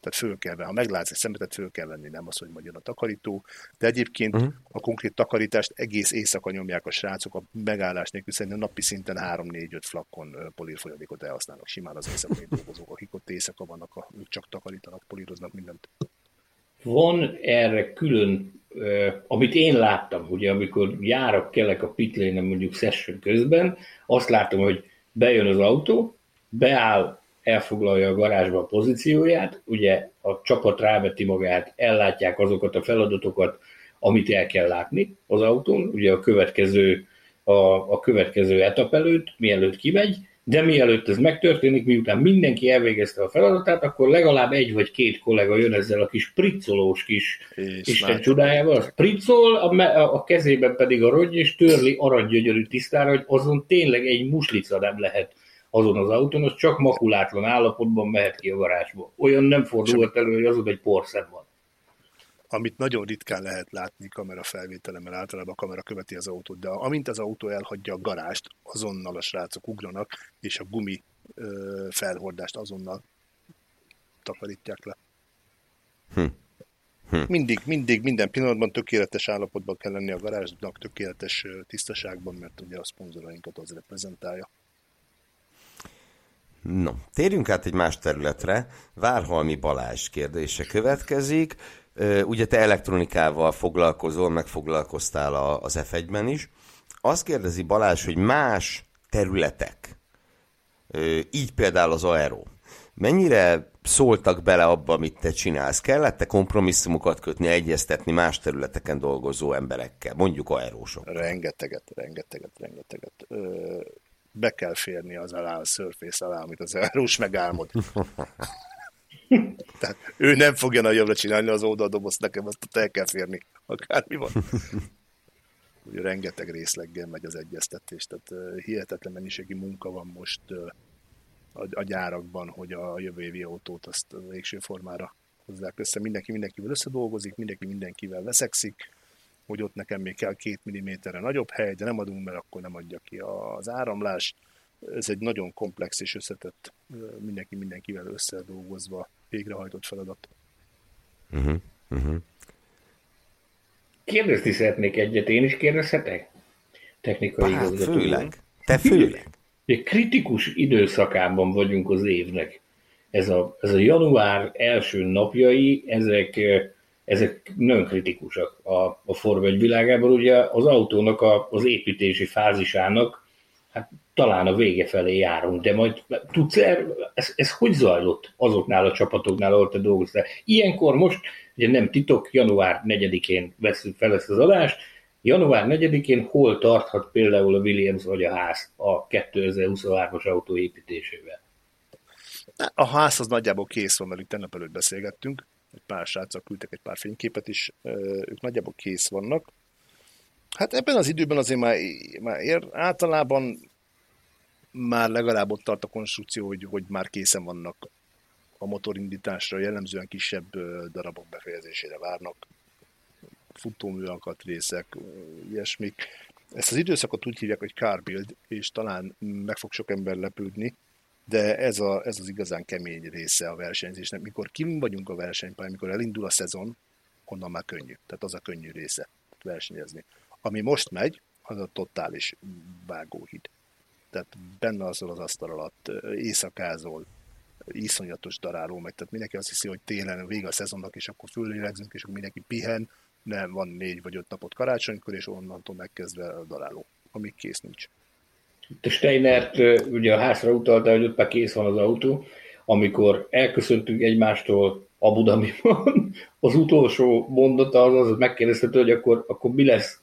tehát föl kell venni. Ha meglátsz egy szemetet, föl kell venni, nem az, hogy majd jön a takarító. De egyébként uh-huh. a konkrét takarítást egész éjszaka nyomják a srácok, a megállás nélkül szerintem napi szinten 3-4-5 flakon polírfolyadékot elhasználnak simán az éjszakai dolgozók, akik ott éjszaka vannak, ők csak takarítanak, políroznak mindent. Van erre külön, amit én láttam, ugye, amikor járok, kelek a pitlénen mondjuk session közben, azt látom, hogy bejön az autó, beáll elfoglalja a garázsba a pozícióját, ugye a csapat ráveti magát, ellátják azokat a feladatokat, amit el kell látni az autón, ugye a következő, a, a következő etap előtt, mielőtt kimegy, de mielőtt ez megtörténik, miután mindenki elvégezte a feladatát, akkor legalább egy vagy két kollega jön ezzel a kis priccolós kis és Isten látom. csodájával. Priccol, a, a kezében pedig a rogy, és törli aranygyögyörű tisztára, hogy azon tényleg egy muslica nem lehet azon az autón, az csak makulátlan állapotban mehet ki a garázsból. Olyan nem fordulhat elő, hogy azon egy porszem van. Amit nagyon ritkán lehet látni kamera felvételen, mert általában a kamera követi az autót, de amint az autó elhagyja a garást, azonnal a srácok ugranak, és a gumi ö, felhordást azonnal takarítják le. Hm. Hm. Mindig, mindig, minden pillanatban tökéletes állapotban kell lenni a garázsnak, tökéletes tisztaságban, mert ugye a szponzorainkat az reprezentálja. No, térjünk át egy más területre. Várhalmi Balázs kérdése következik. Ugye te elektronikával foglalkozol, meg foglalkoztál az F1-ben is. Azt kérdezi Balázs, hogy más területek, így például az aero, mennyire szóltak bele abba, amit te csinálsz? Kellett-e kompromisszumokat kötni, egyeztetni más területeken dolgozó emberekkel, mondjuk aerósok? Rengeteget, rengeteget, rengeteget. Be kell férni az alá, a surface alá, amit az aerós megálmod. Tehát ő nem fogja nagyobbra csinálni az oldaldobozt, nekem azt el kell férni, akármi van. Ugye rengeteg részleggel megy az egyeztetés, tehát hihetetlen mennyiségi munka van most a, a gyárakban, hogy a jövő évi autót azt végső formára hozzák össze. Mindenki mindenkivel összedolgozik, mindenki mindenkivel veszekszik, hogy ott nekem még kell két milliméterre nagyobb hely, de nem adunk, mert akkor nem adja ki az áramlást. Ez egy nagyon komplex és összetett, mindenki mindenkivel összedolgozva végrehajtott feladat. Uh-huh, uh-huh. Kérdezni szeretnék egyet, én is kérdezhetek? Technikai igazgató. Főleg. Te főleg. Egy kritikus időszakában vagyunk az évnek. Ez a, ez a január első napjai, ezek, ezek nagyon kritikusak a, a Forma 1 világában. Ugye az autónak a, az építési fázisának hát talán a vége felé járunk, de majd tudsz -e, ez, ez hogy zajlott azoknál a csapatoknál, ahol te dolgoztál? Ilyenkor most, ugye nem titok, január 4-én veszünk fel ezt az adást, Január 4-én hol tarthat például a Williams vagy a ház a 2023-as autó építésével? A ház az nagyjából kész van, mert itt tegnap előtt beszélgettünk, egy pár sráccal küldtek egy pár fényképet is, ők nagyjából kész vannak. Hát ebben az időben azért már, már ér, általában már legalább ott tart a konstrukció, hogy, hogy már készen vannak a motorindításra, jellemzően kisebb darabok befejezésére várnak, futómű alkatrészek, ilyesmik. Ezt az időszakot úgy hívják, hogy car build, és talán meg fog sok ember lepődni, de ez, a, ez az igazán kemény része a versenyzésnek. Mikor kim vagyunk a versenypályán, mikor elindul a szezon, onnan már könnyű. Tehát az a könnyű része versenyezni. Ami most megy, az a totális vágóhíd. Tehát benne azon az asztal alatt éjszakázol, iszonyatos daráló meg, tehát mindenki azt hiszi, hogy télen vége a szezonnak, és akkor föllélegzünk, és akkor mindenki pihen, nem, van négy vagy öt napot karácsonykor, és onnantól megkezdve a daráló, amíg kész nincs. A Steinert ugye a házra utalta, hogy ott már kész van az autó, amikor elköszöntünk egymástól Abu Dhabiban, az utolsó mondata az az, megkérdezte, hogy akkor, akkor mi lesz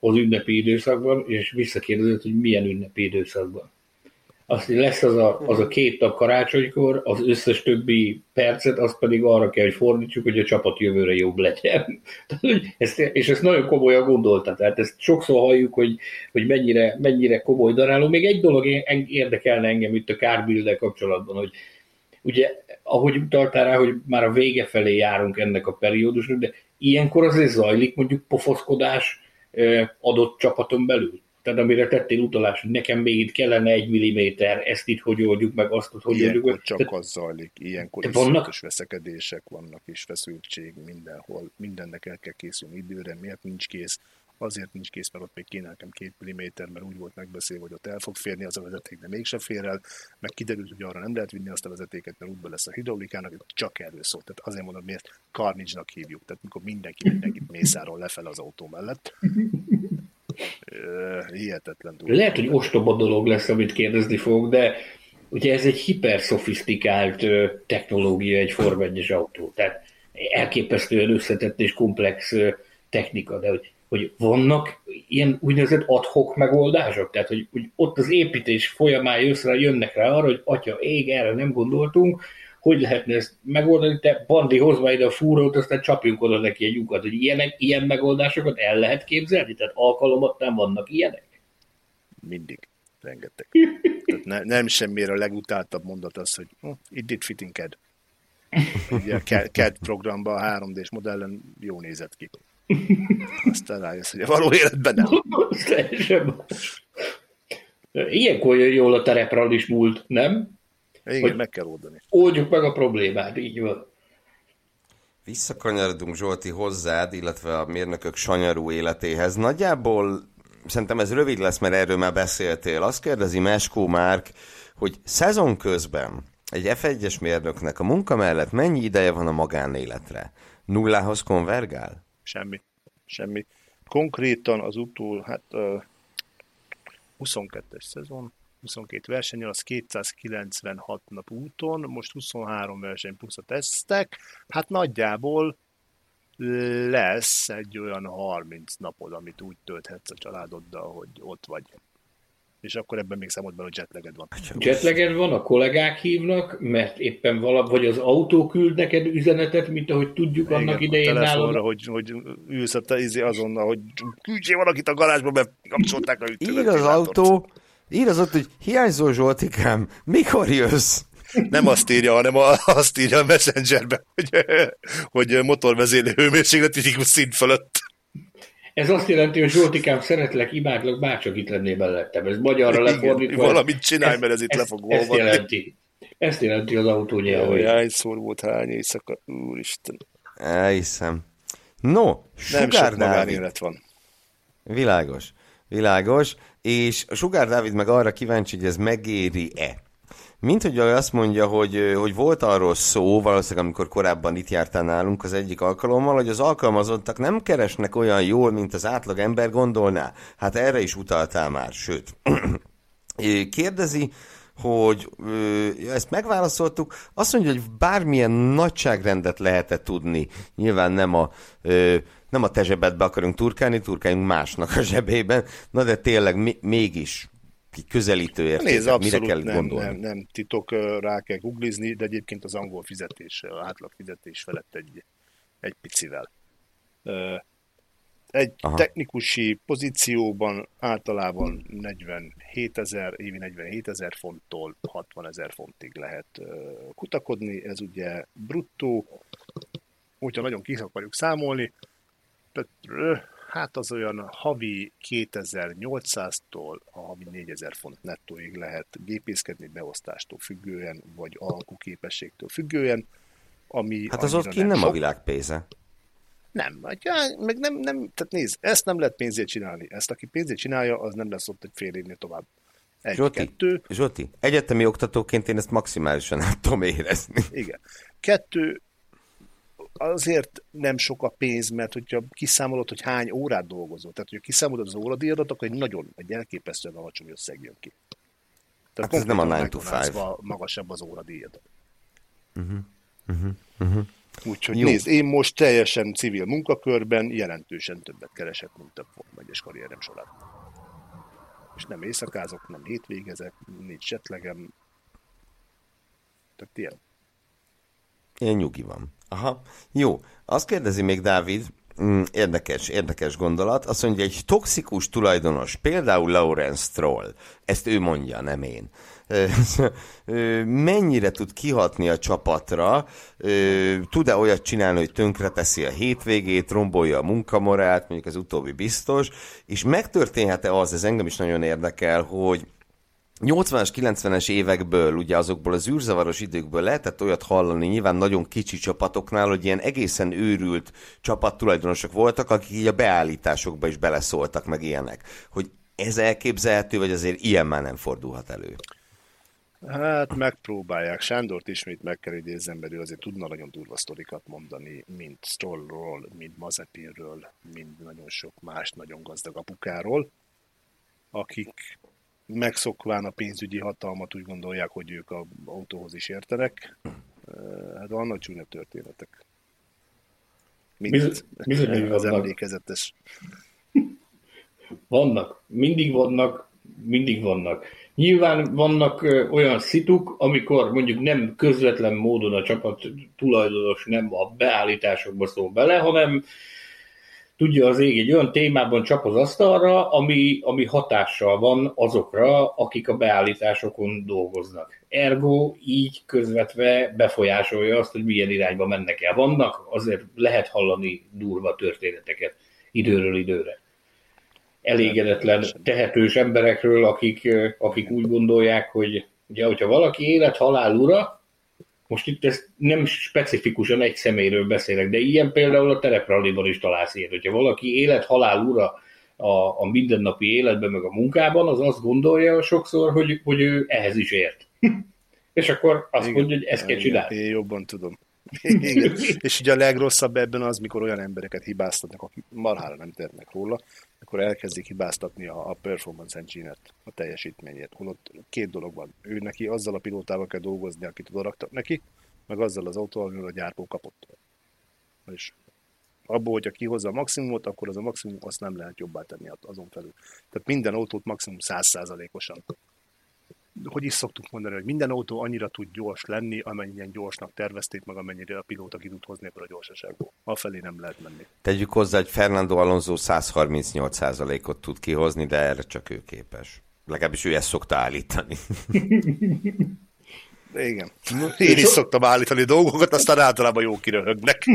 az ünnepi időszakban, és visszakérdezett, hogy milyen ünnepi időszakban azt lesz az a, az a két nap karácsonykor, az összes többi percet, azt pedig arra kell, hogy fordítsuk, hogy a csapat jövőre jobb legyen. ezt, és ezt nagyon komolyan gondolta, tehát ezt sokszor halljuk, hogy, hogy mennyire, mennyire komoly daráló. Még egy dolog érdekelne engem itt a kárbilddel kapcsolatban, hogy ugye, ahogy utaltál rá, hogy már a vége felé járunk ennek a periódusnak, de ilyenkor azért zajlik mondjuk pofoszkodás adott csapaton belül? Tehát amire tettél utalás, hogy nekem még itt kellene egy milliméter, ezt itt hogy oldjuk meg, azt hogy ilyenkor oldjuk meg. csak Tehát, az zajlik, ilyenkor is vannak... veszekedések vannak, és feszültség mindenhol, mindennek el kell készülni időre, miért nincs kész, azért nincs kész, mert ott még kéne nekem két milliméter, mert úgy volt megbeszélve, hogy ott el fog férni az a vezeték, de mégsem fér el, meg kiderült, hogy arra nem lehet vinni azt a vezetéket, mert útba lesz a hidraulikának, csak erről szól. Tehát azért mondom, miért carnage hívjuk. Tehát mikor mindenki mindenkit mészáról lefelé az autó mellett, hihetetlen dolog. Lehet, hogy ostoba dolog lesz, amit kérdezni fogok, de ugye ez egy hiperszofisztikált technológia, egy Form 1 autó. Tehát elképesztően összetett és komplex technika, de hogy, hogy vannak ilyen úgynevezett adhok megoldások, tehát hogy, hogy ott az építés rá, jönnek rá arra, hogy atya, ég, erre nem gondoltunk, hogy lehetne ezt megoldani, te Bandi hozva ide a fúrót, aztán csapjunk oda neki egy lyukat, hogy ilyenek, ilyen megoldásokat el lehet képzelni? Tehát alkalomat nem vannak ilyenek? Mindig. Rengeteg. Tehát ne, nem semmire a legutáltabb mondat az, hogy oh, it did fit in CAD. Ugye a CAD programban a 3D-s modellen jó nézett ki. Aztán rájössz, hogy a való életben nem. Ilyenkor jön jól a terepral is múlt, nem? Igen, hogy meg kell oldani. Oldjuk meg a problémát, így van. Visszakanyarodunk Zsolti hozzád, illetve a mérnökök sanyarú életéhez. Nagyjából szerintem ez rövid lesz, mert erről már beszéltél. Azt kérdezi Meskó Márk, hogy szezon közben egy F1-es mérnöknek a munka mellett mennyi ideje van a magánéletre? Nullához konvergál? Semmi. Semmi. Konkrétan az utól, hát uh, 22-es szezon, 22 versenyen, az 296 nap úton, most 23 verseny plusz a tesztek, hát nagyjából lesz egy olyan 30 napod, amit úgy tölthetsz a családoddal, hogy ott vagy. És akkor ebben még számod bele, hogy jetleged van. Jetleged van, a kollégák hívnak, mert éppen vala, vagy az autó küld neked üzenetet, mint ahogy tudjuk Igen, annak idején telefonra, hogy, hogy ülsz a izé azonnal, hogy küldjél valakit a garázsba, mert kapcsolták a Ír az autó, ír az ott, hogy hiányzó Zsoltikám, mikor jössz? Nem azt írja, hanem azt írja a Messengerbe, hogy, hogy motorvezérlő hőmérséklet kritikus szint fölött. Ez azt jelenti, hogy Zsoltikám, szeretlek, imádlak, bárcsak itt lennél mellettem. Ez magyarra lefordítva. Valamit csinálj, mert ez itt le fog Ezt jelenti. Ezt jelenti az autó nyelv. Hányszor volt, hány éjszaka, úristen. Elhiszem. No, Nem sok magánélet van. Világos, világos, és a Sugár Dávid meg arra kíváncsi, hogy ez megéri-e. Mint hogy azt mondja, hogy, hogy volt arról szó, valószínűleg amikor korábban itt jártál nálunk az egyik alkalommal, hogy az alkalmazottak nem keresnek olyan jól, mint az átlag ember gondolná. Hát erre is utaltál már, sőt. Kérdezi, hogy ö, ezt megválaszoltuk, azt mondja, hogy bármilyen nagyságrendet lehetett tudni. Nyilván nem a, ö, nem a te zsebedbe akarunk turkálni, turkáljunk másnak a zsebében, na de tényleg mi, mégis közelítő Nézd, abszolút mire kell nem, gondolni? Nem, nem titok, rá kell googlizni, de egyébként az angol fizetés, átlag fizetés felett egy, egy picivel. Egy Aha. technikusi pozícióban általában 47 ezer, évi 47 ezer fonttól 60 ezer fontig lehet kutakodni, ez ugye bruttó, hogyha nagyon ki akarjuk számolni, hát az olyan havi 2800-tól a havi 4000 font nettóig lehet gépészkedni beosztástól függően, vagy alkuképességtől függően, ami Hát az ott nem, nem a világ pénze. Nem, meg nem, nem, tehát nézd, ezt nem lehet pénzért csinálni. Ezt, aki pénzért csinálja, az nem lesz ott egy fél évnél tovább. Egy, Zsoti, kettő. Zsoti, egyetemi oktatóként én ezt maximálisan át tudom érezni. Igen. Kettő, azért nem sok a pénz, mert hogyha kiszámolod, hogy hány órát dolgozol, tehát hogyha kiszámolod az óradíjadat, akkor egy nagyon, egy elképesztően alacsony összeg jön ki. Tehát hát ez nem a 9 to 5. Magasabb az óradíjad. Uh-huh. Uh-huh. Uh-huh. Úgyhogy Jó. nézd, én most teljesen civil munkakörben jelentősen többet keresek, mint a Forma karrierem során. És nem éjszakázok, nem hétvégezek, nincs setlegem. Tehát ilyen. Ilyen nyugi van. Aha, jó. Azt kérdezi még Dávid, mm, érdekes, érdekes gondolat, azt mondja, egy toxikus tulajdonos, például Lawrence Stroll, ezt ő mondja, nem én, mennyire tud kihatni a csapatra, tud-e olyat csinálni, hogy tönkreteszi a hétvégét, rombolja a munkamorált, mondjuk az utóbbi biztos, és megtörténhet-e az, ez engem is nagyon érdekel, hogy 80-as, 90-es évekből, ugye azokból az űrzavaros időkből lehetett olyat hallani, nyilván nagyon kicsi csapatoknál, hogy ilyen egészen őrült csapattulajdonosok voltak, akik így a beállításokba is beleszóltak, meg ilyenek. Hogy ez elképzelhető, vagy azért ilyen már nem fordulhat elő? Hát megpróbálják. Sándort ismét meg kell idézzem, mert ő azért tudna nagyon durva sztorikat mondani, mint Strollról, mint Mazepinről, mint nagyon sok más nagyon gazdag apukáról, akik megszokván a pénzügyi hatalmat úgy gondolják, hogy ők a autóhoz is értenek. Hát vannak csúnya történetek. Mint bizony, az vannak. emlékezetes. Vannak, mindig vannak, mindig vannak. Nyilván vannak olyan szituk, amikor mondjuk nem közvetlen módon a csapat tulajdonos nem a beállításokba szól bele, hanem tudja az ég egy olyan témában csap az asztalra, ami, ami hatással van azokra, akik a beállításokon dolgoznak. Ergo így közvetve befolyásolja azt, hogy milyen irányba mennek el. Vannak, azért lehet hallani durva történeteket időről időre. Elégedetlen, tehetős emberekről, akik, akik úgy gondolják, hogy ugye, hogyha valaki élet-halál ura, most itt ezt nem specifikusan egy személyről beszélek, de ilyen például a terepralliban is találsz ilyet. Hogyha valaki élet-halál ura a, a mindennapi életben, meg a munkában, az azt gondolja sokszor, hogy, hogy ő ehhez is ért. És akkor azt Igen. mondja, hogy ezt kell csinálni. Én jobban tudom. Igen. És ugye a legrosszabb ebben az, mikor olyan embereket hibáztatnak, akik marhára nem tehetnek róla, akkor elkezdik hibáztatni a, a performance engine-et, a teljesítményét. Holott két dolog van. Ő neki azzal a pilótával kell dolgozni, akit oda raktak neki, meg azzal az autóval, amivel a gyártó kapott. És abból, hogyha kihozza a maximumot, akkor az a maximum azt nem lehet jobbá tenni azon felül. Tehát minden autót maximum 100%-osan hogy is szoktuk mondani, hogy minden autó annyira tud gyors lenni, amennyien gyorsnak tervezték, meg amennyire a pilóta ki tud hozni ebből a gyorsaságból. Afelé nem lehet menni. Tegyük hozzá, hogy Fernando Alonso 138%-ot tud kihozni, de erre csak ő képes. Legalábbis ő ezt szokta állítani. Igen. Én is szoktam állítani dolgokat, aztán általában jó kiröhögnek.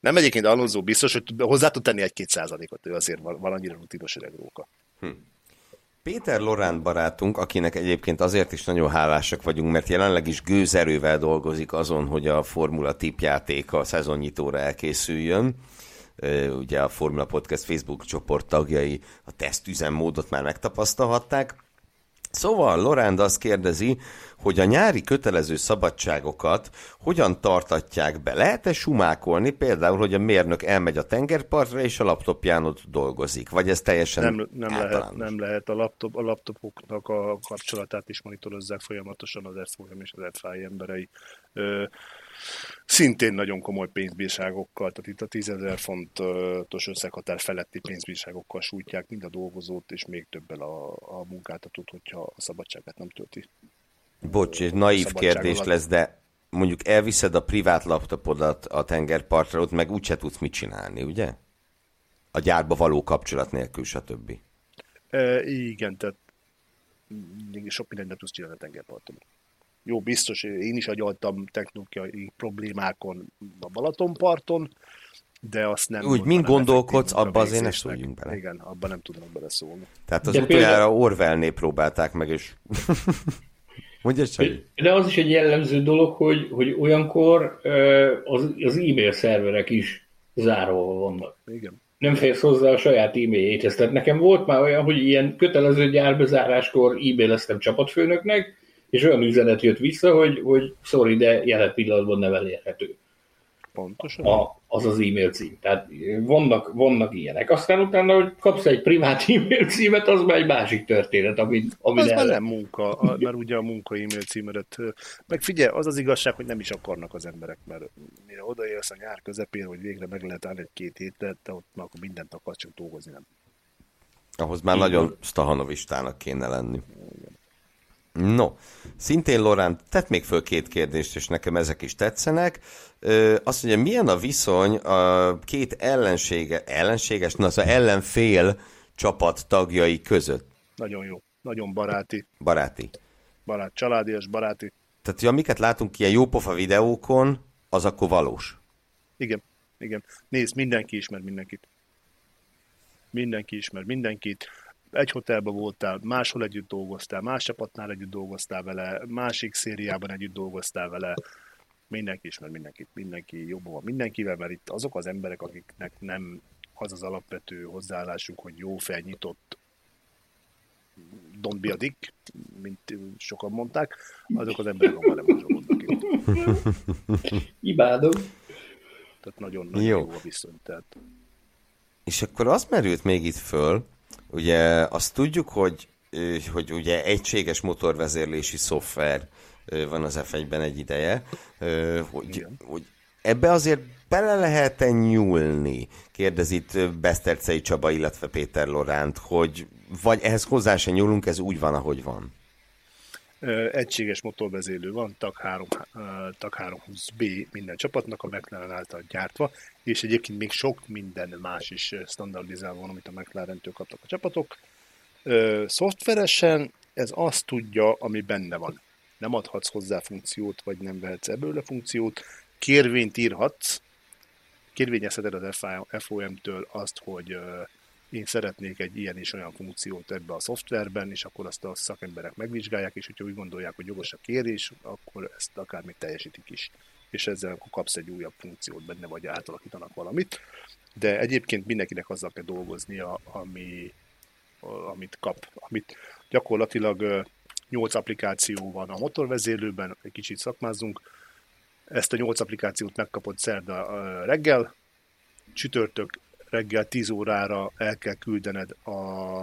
Nem egyébként Alonso biztos, hogy hozzá tud tenni egy-két százalékot, ő azért van, van annyira rutinos öreg róka. Hm. Péter Lorán barátunk, akinek egyébként azért is nagyon hálásak vagyunk, mert jelenleg is gőzerővel dolgozik azon, hogy a Formula tipjáték a szezonnyitóra elkészüljön. Ugye a Formula Podcast Facebook csoport tagjai a tesztüzemmódot már megtapasztalhatták. Szóval Loránd azt kérdezi, hogy a nyári kötelező szabadságokat hogyan tartatják be? Lehet-e sumákolni például, hogy a mérnök elmegy a tengerpartra és a laptopján ott dolgozik? Vagy ez teljesen Nem, nem, lehet, nem lehet. A, laptop, a laptopoknak a kapcsolatát is monitorozzák folyamatosan az FOM és az FI emberei. Ö, szintén nagyon komoly pénzbírságokkal, tehát itt a 10 ezer fontos összeghatár feletti pénzbírságokkal sújtják mind a dolgozót, és még többel a, a munkáltatót, hogyha a szabadságát nem tölti. Bocs, egy naív kérdés alatt. lesz, de mondjuk elviszed a privát laptopodat a tengerpartra, ott meg úgyse tudsz mit csinálni, ugye? A gyárba való kapcsolat nélkül, stb. E, igen, tehát sok mindent nem tudsz csinálni a tengerparton. Jó, biztos, én is agyaltam technikai problémákon a Balatonparton, de azt nem... Úgy, mind gondolkodsz, abba azért ne szóljunk bele. Igen, abban nem tudnak beleszólni. Tehát az de utoljára például... Orwellnél próbálták meg, és... Mondja De az is egy jellemző dolog, hogy, hogy olyankor az, az e-mail szerverek is zárva vannak. Igen. Nem férsz hozzá a saját e-mailjéhez. Tehát nekem volt már olyan, hogy ilyen kötelező gyárbezáráskor e-maileztem csapatfőnöknek, és olyan üzenet jött vissza, hogy, hogy sorry, de jelen pillanatban nem elérhető. Pontosan. A, az az e-mail cím. Tehát vannak, vannak ilyenek. Aztán utána, hogy kapsz egy privát e-mail címet, az már egy másik történet, amit, amit Az már nem munka, mert ugye a munka e-mail címedet. Meg figyelj, az az igazság, hogy nem is akarnak az emberek, mert mire odaérsz a nyár közepén, hogy végre meg lehet állni egy-két hétet, de ott már akkor mindent akarsz, csak dolgozni nem. Ahhoz már Igen. nagyon stahanovistának kéne lenni. Igen. No, szintén Lorán tett még föl két kérdést, és nekem ezek is tetszenek. Ö, azt mondja, milyen a viszony a két ellensége, ellenséges, na, az szóval ellenfél csapat tagjai között? Nagyon jó, nagyon baráti. Baráti. Barát, családias, baráti. Tehát, hogy amiket látunk ilyen jópofa videókon, az akkor valós. Igen, igen. Nézd, mindenki ismer mindenkit. Mindenki ismer mindenkit egy hotelben voltál, máshol együtt dolgoztál, más csapatnál együtt dolgoztál vele, másik szériában együtt dolgoztál vele, mindenki ismer mindenkit, mindenki jobban van mindenkivel, mert itt azok az emberek, akiknek nem az az alapvető hozzáállásuk, hogy jó felnyitott don't be a dick, mint sokan mondták, azok az emberek már nem mozogódnak itt. Imádom. Tehát nagyon, nagyon jó. jó a viszony. Tehát... És akkor azt merült még itt föl, Ugye azt tudjuk, hogy, hogy ugye egységes motorvezérlési szoftver van az F1-ben egy ideje, hogy, hogy ebbe azért bele lehet -e nyúlni? Kérdez itt Besztercei Csaba, illetve Péter Loránt, hogy vagy ehhez hozzá se nyúlunk, ez úgy van, ahogy van. Egységes motorvezérlő van, TAG, 3, TAG 320B minden csapatnak, a McLaren által gyártva, és egyébként még sok minden más is standardizálva van, amit a McLaren-től kaptak a csapatok. Szoftveresen ez azt tudja, ami benne van. Nem adhatsz hozzá funkciót, vagy nem vehetsz ebből a funkciót. Kérvényt írhatsz, kérvényezheted az FOM-től azt, hogy én szeretnék egy ilyen és olyan funkciót ebbe a szoftverben, és akkor azt a szakemberek megvizsgálják, és hogyha úgy gondolják, hogy jogos a kérés, akkor ezt akár még teljesítik is. És ezzel akkor kapsz egy újabb funkciót benne, vagy átalakítanak valamit. De egyébként mindenkinek azzal kell dolgoznia, ami, amit kap. Amit gyakorlatilag nyolc applikáció van a motorvezérlőben, egy kicsit szakmázzunk. Ezt a nyolc applikációt megkapod szerda reggel, csütörtök reggel 10 órára el kell küldened a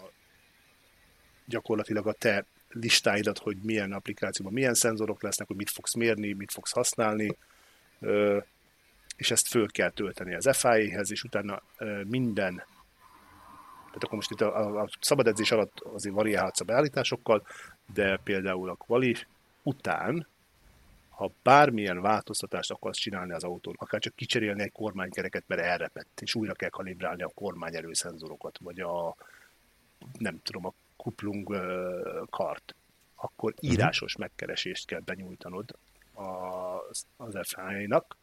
gyakorlatilag a te listáidat, hogy milyen applikációban milyen szenzorok lesznek, hogy mit fogsz mérni, mit fogsz használni, és ezt föl kell tölteni az FIA-hez, és utána minden, tehát akkor most itt a, a szabad edzés alatt azért variálhatsz a beállításokkal, de például a kvali után, ha bármilyen változtatást akarsz csinálni az autón, akár csak kicserélni egy kormánykereket, mert elrepett, és újra kell kalibrálni a kormányerőszenzorokat, vagy a nem tudom, a kuplung kart, akkor mhm. írásos megkeresést kell benyújtanod az, az FHI-nak,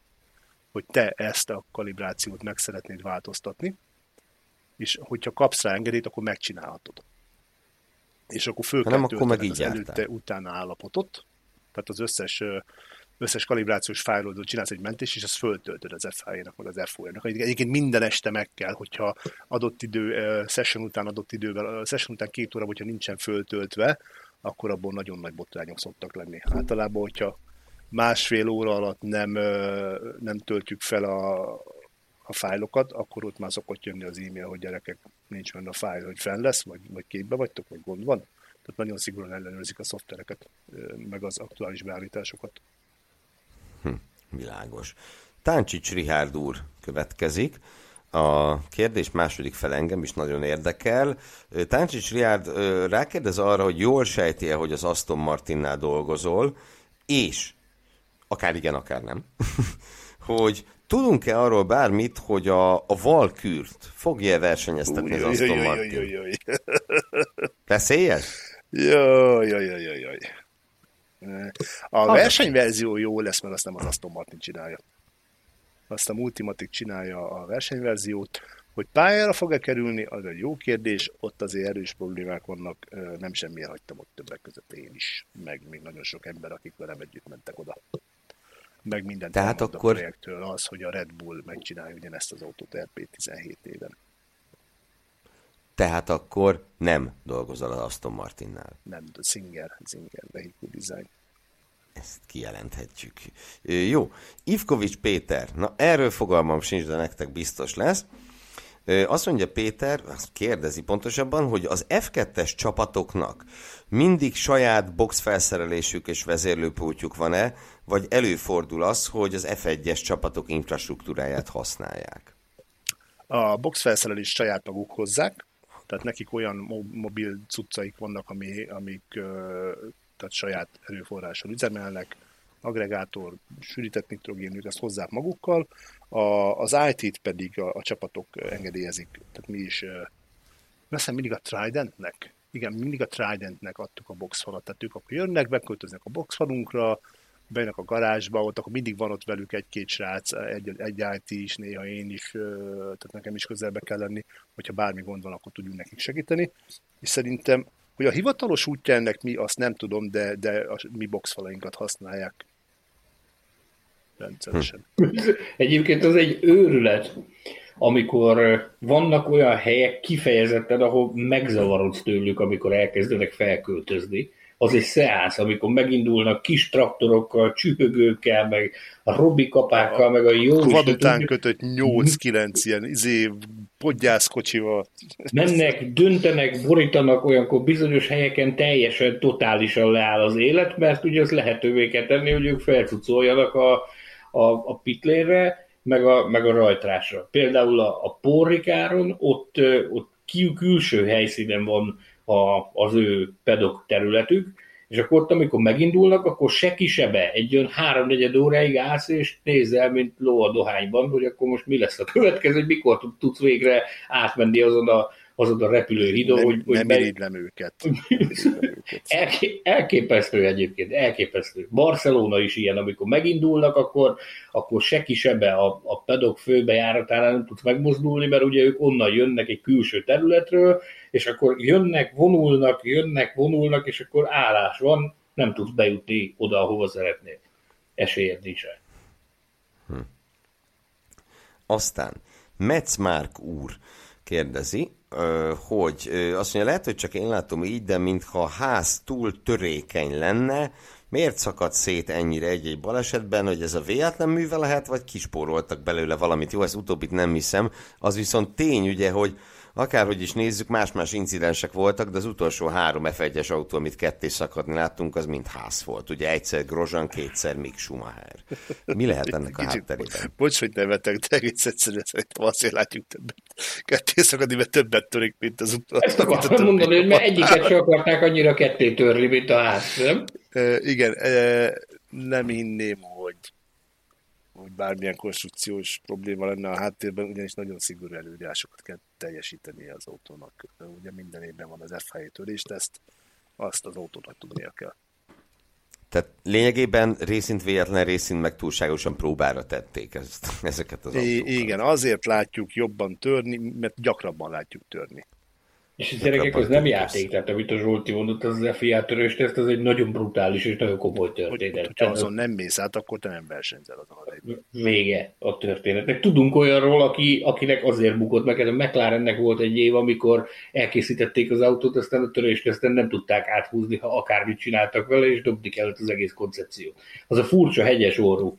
hogy te ezt a kalibrációt meg szeretnéd változtatni, és hogyha kapsz rá engedélyt, akkor megcsinálhatod. És akkor föl kell akkor meg az előtte utána állapotot, tehát az összes összes kalibrációs fájlodról csinálsz egy mentést, és ezt föltöltöd az FHI-nak, meg az FOI-nak. Egyébként minden este meg kell, hogyha adott idő, session után adott idővel, session után két óra, hogyha nincsen föltöltve, akkor abból nagyon nagy botrányok szoktak lenni. Általában, hogyha másfél óra alatt nem, nem töltjük fel a, a fájlokat, akkor ott már szokott jönni az e-mail, hogy gyerekek, nincs benne a fájl, hogy fenn lesz, vagy, vagy képbe vagytok, vagy gond van. Tehát nagyon szigorúan ellenőrzik a szoftvereket, meg az aktuális beállításokat. Hm, világos. Táncsics Rihárd úr következik. A kérdés második fel engem is nagyon érdekel. Táncsics Rihárd rákérdez arra, hogy jól sejti-e, hogy az Aston Martinnál dolgozol, és akár igen, akár nem, hogy tudunk-e arról bármit, hogy a, a Valkürt fogja-e versenyeztetni az Aston Martin? Beszélyes? Jaj, jaj, jaj, jaj, jaj. A versenyverzió jó lesz, mert azt nem az Aston Martin csinálja. Azt a Multimatic csinálja a versenyverziót. Hogy pályára fog-e kerülni, az egy jó kérdés, ott azért erős problémák vannak, nem semmiért hagytam ott többek között én is, meg még nagyon sok ember, akik velem együtt mentek oda. Meg minden Tehát akkor... a projektől az, hogy a Red Bull megcsinálja ugyanezt az autót RP17 éven. Tehát akkor nem dolgozol az Aston Martinnál. Nem, de Singer, Singer Vehicle Design. Ezt kijelenthetjük. Jó, Ivkovics Péter, na erről fogalmam sincs, de nektek biztos lesz. Azt mondja Péter, azt kérdezi pontosabban, hogy az F2-es csapatoknak mindig saját box felszerelésük és vezérlőpultjuk van-e, vagy előfordul az, hogy az F1-es csapatok infrastruktúráját használják? A box felszerelést saját maguk hozzák, tehát nekik olyan mobil cuccaik vannak, ami, amik tehát saját erőforráson üzemelnek, agregátor, sűrített nitrogén, ezt hozzák magukkal, a, az IT-t pedig a, a csapatok engedélyezik, tehát mi is, veszem mindig a Tridentnek, igen, mindig a Tridentnek adtuk a boxfalat, tehát ők akkor jönnek, beköltöznek a boxfalunkra, bejönnek a garázsba, ott akkor mindig van ott velük egy-két srác, egy, egy IT is, néha én is, tehát nekem is közelbe kell lenni, hogyha bármi gond van, akkor tudjunk nekik segíteni. És szerintem, hogy a hivatalos útja ennek mi, azt nem tudom, de, de a mi boxfalainkat használják rendszeresen. Egyébként az egy őrület, amikor vannak olyan helyek kifejezetten, ahol megzavarodsz tőlük, amikor elkezdenek felköltözni, az egy szeánsz, amikor megindulnak kis traktorokkal, csüpögőkkel, meg a robikapákkal, meg a jó... Vad után kötött 8-9 ilyen izé, podgyászkocsival. Mennek, döntenek, borítanak, olyankor bizonyos helyeken teljesen, totálisan leáll az élet, mert ugye az lehetővé kell tenni, hogy ők felcucoljanak a, a, a pitlérre, meg a, meg a rajtrásra. Például a, a porrikáron ott, ott külső helyszínen van a, az ő pedok területük, és akkor ott, amikor megindulnak, akkor se kisebe, egy olyan háromnegyed óráig állsz, és nézel, mint ló a dohányban, hogy akkor most mi lesz a következő, hogy mikor tudsz végre átmenni azon a azon a repülőhídon, nem, hogy... hogy nem be... irigylem őket. Elké, elképesztő egyébként, elképesztő. Barcelona is ilyen, amikor megindulnak, akkor, akkor se kisebbe a, a pedok főbejáratánál nem tudsz megmozdulni, mert ugye ők onnan jönnek egy külső területről, és akkor jönnek, vonulnak, jönnek, vonulnak, és akkor állás van, nem tudsz bejutni oda, ahova szeretnél. Esélyed nincs. Hm. Aztán Metz Márk úr kérdezi, hogy azt mondja, lehet, hogy csak én látom így, de mintha a ház túl törékeny lenne, miért szakadt szét ennyire egy-egy balesetben, hogy ez a véletlen műve lehet, vagy kispóroltak belőle valamit. Jó, ez utóbbit nem hiszem. Az viszont tény, ugye, hogy akárhogy is nézzük, más-más incidensek voltak, de az utolsó három F1-es autó, amit ketté szakadni láttunk, az mind ház volt. Ugye egyszer Grozan, kétszer Mick Schumacher. Mi lehet ennek a hátterében? Bocs, hogy nevetek, de egész egyszerűen szerintem azért látjuk többet. Ketté szakadni, mert többet törik, mint az utolsó. Ezt akartam mondani, hogy mert egyiket sem akarták annyira ketté törni, mint a ház, nem? E, igen, e, nem hinném, hogy hogy bármilyen konstrukciós probléma lenne a háttérben, ugyanis nagyon szigorú előírásokat kell teljesíteni az autónak. Ugye minden évben van az FHI törést, ezt azt az autónak tudnia kell. Tehát lényegében részint véletlen, részint meg túlságosan próbára tették ezt, ezeket az autókat. Igen, azért látjuk jobban törni, mert gyakrabban látjuk törni. És a gyerekek, az nem játék, tehát amit a Zsolti mondott, az az FIA törős teszt, az egy nagyon brutális és nagyon komoly történet. Hogy, hogyha azon nem mész át, akkor te nem versenyzel azon az Vége a történetnek. Tudunk olyanról, aki, akinek azért bukott meg, a McLarennek volt egy év, amikor elkészítették az autót, aztán a törést aztán nem tudták áthúzni, ha akármit csináltak vele, és dobni kellett az egész koncepció. Az a furcsa hegyes orrú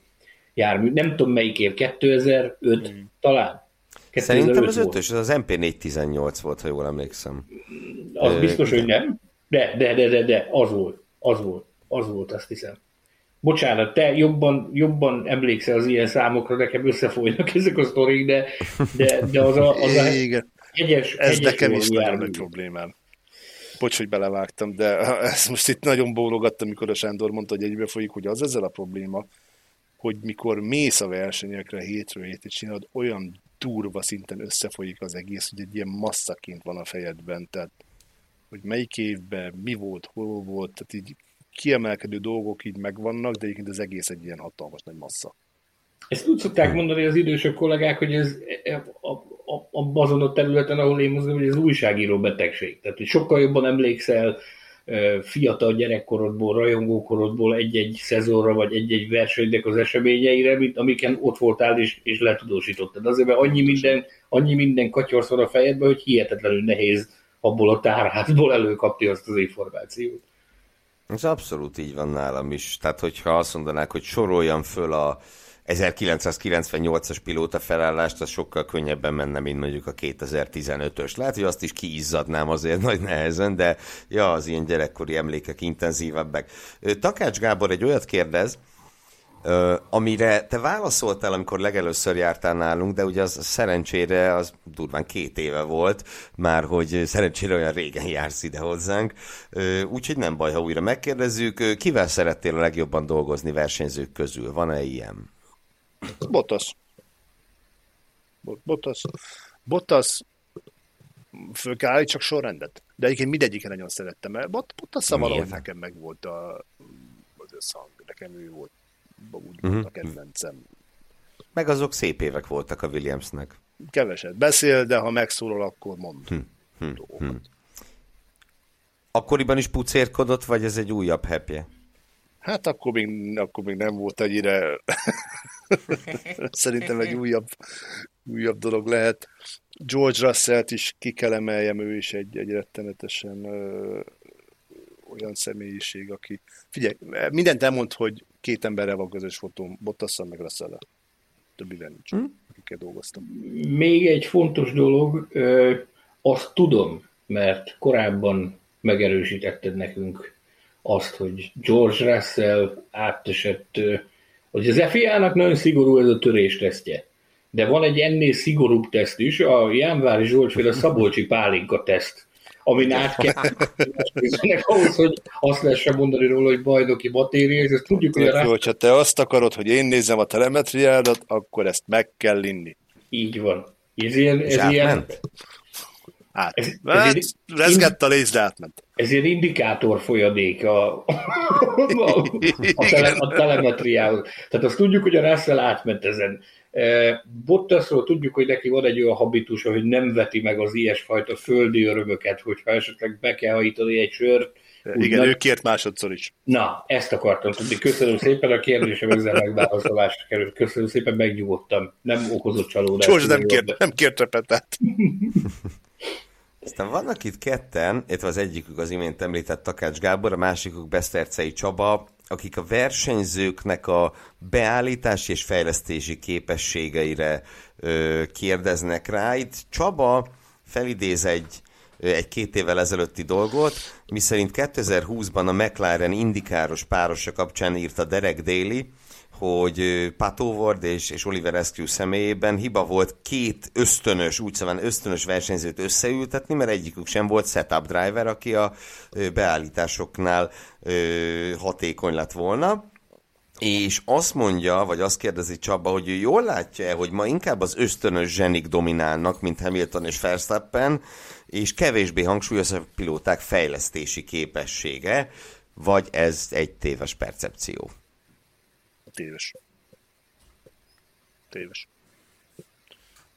jármű, nem tudom melyik év, 2005 mm. talán Szerintem az ötös, az az MP418 volt, ha jól emlékszem. Az Ö, biztos, hogy nem. De, de, de, de, de, az volt. Az volt. Az volt, azt hiszem. Bocsánat, te jobban, jobban emlékszel az ilyen számokra, nekem összefolynak ezek a sztorik, de, de, de az a, az a Igen. Hegyes, Ez hegyes nekem is nagyon nagy problémám. Bocs, hogy belevágtam, de ezt most itt nagyon bólogattam, amikor a Sándor mondta, hogy egybe folyik, hogy az ezzel a probléma, hogy mikor mész a versenyekre hétről hétig csinálod, olyan durva szinten összefolyik az egész, hogy egy ilyen masszaként van a fejedben, tehát hogy melyik évben mi volt, hol volt, tehát így kiemelkedő dolgok így megvannak, de egyébként az egész egy ilyen hatalmas nagy massza. Ezt úgy szokták mondani az idősebb kollégák, hogy ez a, a, a, azon a területen, ahol én mozgom, hogy ez újságíró betegség. Tehát, hogy sokkal jobban emlékszel fiatal gyerekkorodból, rajongókorodból egy-egy szezonra, vagy egy-egy versenynek az eseményeire, mint amiken ott voltál és, és letudósítottad. Azért, mert annyi minden, annyi minden katyorsz a fejedben, hogy hihetetlenül nehéz abból a tárházból előkapni azt az információt. Ez abszolút így van nálam is. Tehát, hogyha azt mondanák, hogy soroljam föl a 1998-as pilóta felállást, az sokkal könnyebben menne, mint mondjuk a 2015-ös. Lehet, hogy azt is kiizzadnám azért nagy nehezen, de ja, az ilyen gyerekkori emlékek intenzívebbek. Takács Gábor egy olyat kérdez, amire te válaszoltál, amikor legelőször jártál nálunk, de ugye az szerencsére az durván két éve volt, már hogy szerencsére olyan régen jársz ide hozzánk, úgyhogy nem baj, ha újra megkérdezzük. Kivel szerettél a legjobban dolgozni versenyzők közül? Van-e ilyen? Bottas. Bottas. Bottas föl állni, csak sorrendet. De egyébként mindegyiken nagyon szerettem, mert Bottas valahogy nekem meg volt a, az összhang. Nekem ő volt úgy uh-huh. a kedvencem. Meg azok szép évek voltak a Williamsnek. Keveset beszél, de ha megszólal, akkor mond hm. Hm. hm. Akkoriban is pucérkodott, vagy ez egy újabb hepje? Hát akkor még, akkor még nem volt ennyire Szerintem egy újabb, újabb dolog lehet. George Russell-t is ki kell emeljem, ő is egy, egy rettenetesen ö, olyan személyiség, aki... Figyelj, mindent elmond, hogy két emberrel van közös fotóm, Bottasszal meg russell Többivel nincs, hmm? akikkel dolgoztam. Még egy fontos dolog, ö, azt tudom, mert korábban megerősítetted nekünk azt, hogy George Russell átesett hogy az FIA-nak nagyon szigorú ez a törés tesztje. De van egy ennél szigorúbb teszt is, a Jánvári Zsoltféle Szabolcsi Pálinka teszt, amin át kell ahhoz, hogy azt lehessen mondani róla, hogy bajnoki batéria, és ezt tudjuk, hogy rá... Hogyha te azt akarod, hogy én nézem a telemetriádat, akkor ezt meg kell inni. Így van. Ez ilyen, ez ilyen, Át. Ez, ez egy, rezgett a léz, de átment. Ez egy indikátor folyadék a, a, a, tele, a telemetriához. Tehát azt tudjuk, hogy a Russell átment ezen. E, Bottasról tudjuk, hogy neki van egy olyan habitusa, hogy nem veti meg az ilyesfajta földi örömöket, hogyha esetleg be kell hajítani egy sört. Igen, nagy... ő kért másodszor is. Na, ezt akartam tudni. Köszönöm szépen, a kérdésem ezzel megválaszolásra került. Köszönöm szépen, megnyugodtam. Nem okozott csalódást. Csors nem kért, nem kért repetát. Aztán vannak itt ketten, illetve az egyikük az imént említett Takács Gábor, a másikuk Besztercei Csaba, akik a versenyzőknek a beállítási és fejlesztési képességeire ö, kérdeznek rá. Itt Csaba felidéz egy, egy két évvel ezelőtti dolgot, miszerint 2020-ban a McLaren indikáros párosa kapcsán írta Derek Daly, hogy Pat Howard és, és Oliver Eskew személyében hiba volt két ösztönös, úgy szóval ösztönös versenyzőt összeültetni, mert egyikük sem volt setup driver, aki a beállításoknál hatékony lett volna. És azt mondja, vagy azt kérdezi Csaba, hogy ő jól látja-e, hogy ma inkább az ösztönös zsenik dominálnak, mint Hamilton és Verstappen, és kevésbé hangsúlyos a pilóták fejlesztési képessége, vagy ez egy téves percepció? Téves. Téves.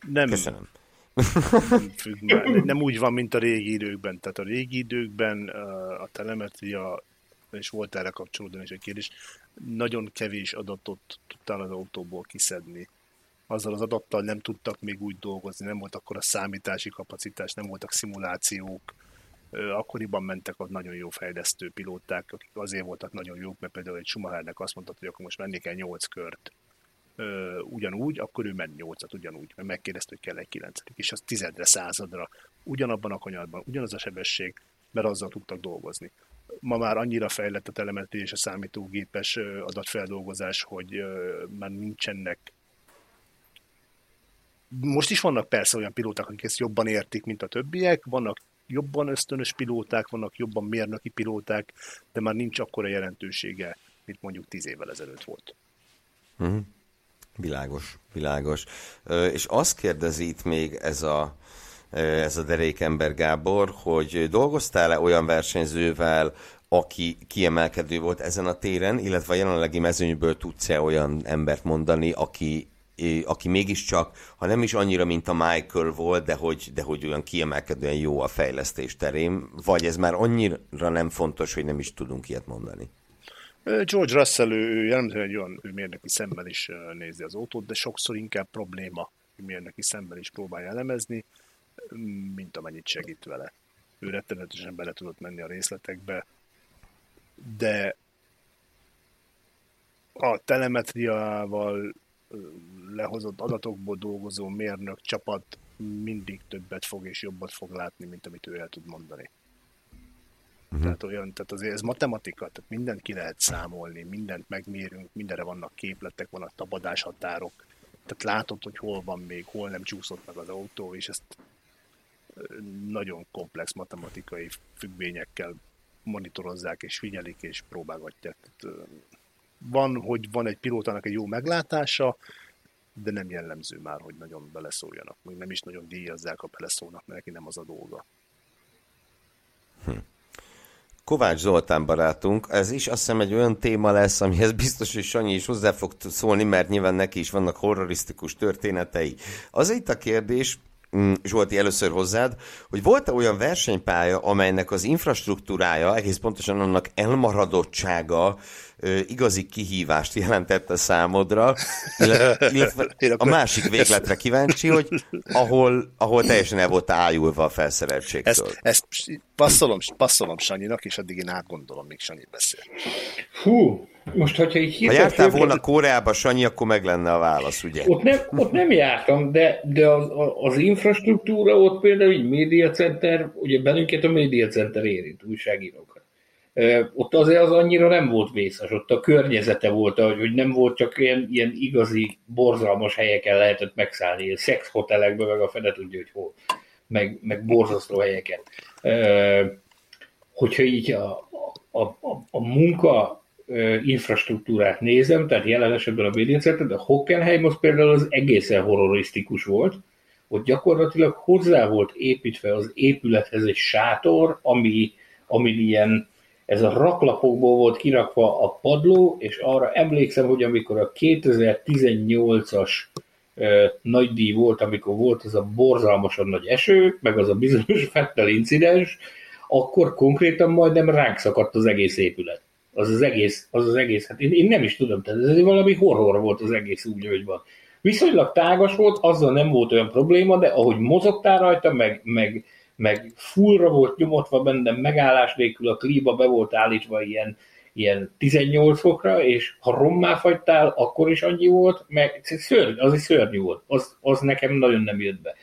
Nem, Köszönöm. nem, függ nem úgy van, mint a régi időkben. Tehát a régi időkben a telemetria, és volt erre kapcsolódóan is egy kérdés, nagyon kevés adatot tudtál az autóból kiszedni. Azzal az adattal nem tudtak még úgy dolgozni, nem volt akkor a számítási kapacitás, nem voltak szimulációk, akkoriban mentek a nagyon jó fejlesztő pilóták, akik azért voltak nagyon jók, mert például egy Schumachernek azt mondta, hogy akkor most menni kell 8 kört. Ugyanúgy, akkor ő ment 8-at ugyanúgy, mert megkérdezte, hogy kell egy 9 és az tizedre, századra, ugyanabban a kanyarban, ugyanaz a sebesség, mert azzal tudtak dolgozni. Ma már annyira fejlett a telemetri és a számítógépes adatfeldolgozás, hogy már nincsenek. Most is vannak persze olyan pilóták, akik ezt jobban értik, mint a többiek, vannak jobban ösztönös pilóták, vannak jobban mérnöki pilóták, de már nincs akkora jelentősége, mint mondjuk tíz évvel ezelőtt volt. Mm. Világos, világos. És azt kérdezi itt még ez a, ez a derékember Gábor, hogy dolgoztál-e olyan versenyzővel, aki kiemelkedő volt ezen a téren, illetve a jelenlegi mezőnyből tudsz-e olyan embert mondani, aki aki mégiscsak, ha nem is annyira, mint a Michael volt, de hogy, de hogy olyan kiemelkedően jó a fejlesztés terén, vagy ez már annyira nem fontos, hogy nem is tudunk ilyet mondani? George Russell, ő jellemzően egy olyan ő mérnöki szemmel is nézi az autót, de sokszor inkább probléma, mérnöki szemmel is próbálja elemezni, mint amennyit segít vele. Ő rettenetesen bele tudott menni a részletekbe, de a telemetriával lehozott adatokból dolgozó mérnök csapat mindig többet fog és jobbat fog látni, mint amit ő el tud mondani. Uh-huh. Tehát olyan, tehát azért ez matematika, tehát mindent ki lehet számolni, mindent megmérünk, mindenre vannak képletek, vannak tabadáshatárok, tehát látod, hogy hol van még, hol nem csúszott meg az autó, és ezt nagyon komplex matematikai függvényekkel monitorozzák, és figyelik, és próbálgatják. Tehát, van, hogy van egy pilótának egy jó meglátása, de nem jellemző már, hogy nagyon beleszóljanak. Még nem is nagyon díjazzák, ha beleszólnak, mert neki nem az a dolga. Hm. Kovács Zoltán barátunk, ez is azt hiszem egy olyan téma lesz, amihez biztos, hogy Sanyi is hozzá fog szólni, mert nyilván neki is vannak horrorisztikus történetei. Az itt a kérdés, Mm, Zsolti, először hozzád, hogy volt-e olyan versenypálya, amelynek az infrastruktúrája, egész pontosan annak elmaradottsága igazi kihívást jelentette számodra, illetve a másik végletre kíváncsi, hogy ahol, ahol teljesen el volt ájulva a felszereltségtől. Ezt, ezt passzolom, passzolom Sanyinak, és addig én átgondolom, még Sanyi beszél. Hú, most, hogyha így Ha jártál főként... volna Koreába, Sanyi, akkor meg lenne a válasz, ugye? Ott nem, ott nem jártam, de, de az, az infrastruktúra ott például így média center, ugye bennünket a média center érint, újságírókat. Ott azért az annyira nem volt vészes, ott a környezete volt, hogy nem volt csak ilyen, ilyen igazi, borzalmas helyeken lehetett megszállni, ilyen szexhotelekben, meg a fene tudja, hogy hol, meg, meg borzasztó helyeken. Hogyha így a, a, a, a munka infrastruktúrát nézem, tehát jelen esetben a médiacentrum, de Hockenheim az például az egészen horrorisztikus volt, hogy gyakorlatilag hozzá volt építve az épülethez egy sátor, ami, ami ilyen, ez a raklapokból volt kirakva a padló, és arra emlékszem, hogy amikor a 2018-as nagy díj volt, amikor volt az a borzalmasan nagy eső, meg az a bizonyos Fettel incidens, akkor konkrétan majdnem ránk szakadt az egész épület az az egész, az az egész, hát én, én nem is tudom, tehát ez valami horror volt az egész úgy, hogy van. Viszonylag tágas volt, azzal nem volt olyan probléma, de ahogy mozogtál rajta, meg, meg, meg fullra volt nyomotva bennem megállás nélkül a klíma be volt állítva ilyen, ilyen 18 fokra, és ha rommá fagytál, akkor is annyi volt, meg szörny, az is szörnyű volt, az, az nekem nagyon nem jött be.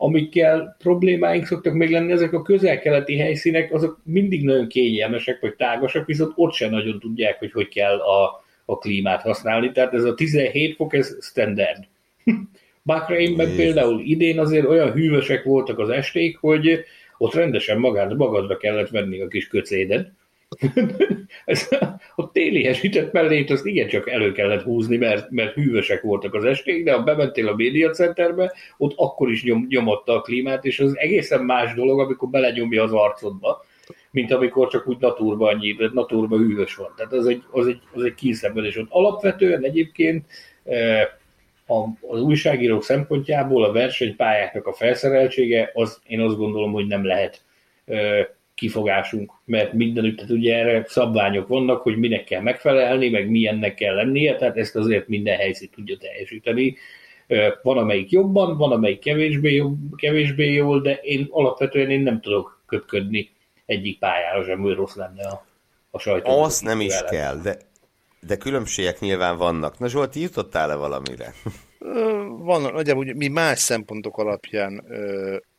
Amikkel problémáink szoktak még lenni, ezek a közel-keleti helyszínek, azok mindig nagyon kényelmesek, vagy tágasak, viszont ott sem nagyon tudják, hogy hogy kell a, a klímát használni, tehát ez a 17 fok, ez standard. Bahrainben például idén azért olyan hűvösek voltak az esték, hogy ott rendesen magad, magadra kellett venni a kis köcédet. Ez, a téliesített mellét azt igencsak elő kellett húzni, mert, mert hűvösek voltak az esték, de ha bementél a médiacenterbe, ott akkor is nyom, nyomotta a klímát, és az egészen más dolog, amikor belenyomja az arcodba, mint amikor csak úgy naturban annyi, naturban hűvös van. Tehát az egy, az egy, az egy kínszenvedés. Alapvetően egyébként eh, az újságírók szempontjából a versenypályáknak a felszereltsége, az én azt gondolom, hogy nem lehet kifogásunk, mert mindenütt, tehát ugye erre szabványok vannak, hogy minek kell megfelelni, meg milyennek kell lennie, tehát ezt azért minden helyzet tudja teljesíteni. Van, amelyik jobban, van, amelyik kevésbé, jobb, kevésbé jól, de én alapvetően én nem tudok köpködni egyik pályára sem, hogy rossz lenne a, a sajtó. Azt nem is kell, de de különbségek nyilván vannak. Na Zsolti, jutottál-e valamire? Van, nagyjából mi más szempontok alapján,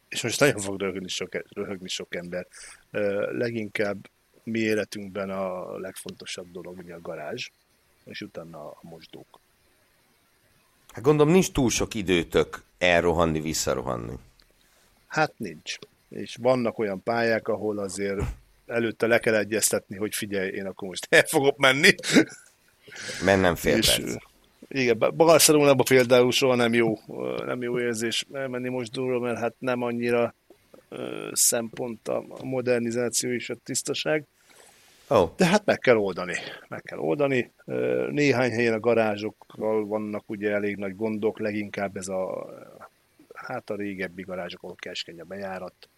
és most nagyon fog röhögni sok, röhögni sok ember, leginkább mi életünkben a legfontosabb dolog ugye a garázs, és utána a mosdók. Hát gondolom nincs túl sok időtök elrohanni, visszarohanni. Hát nincs. És vannak olyan pályák, ahol azért előtte le kell egyeztetni, hogy figyelj, én akkor most el fogok menni, Mennem fél és, perc. Igen, Barcelonában például soha nem jó, nem jó érzés elmenni most durva, mert hát nem annyira szempont a modernizáció és a tisztaság. Oh. De hát meg kell oldani. Meg kell oldani. Néhány helyen a garázsokkal vannak ugye elég nagy gondok, leginkább ez a hát a régebbi garázsok, ahol keskeny a bejárat.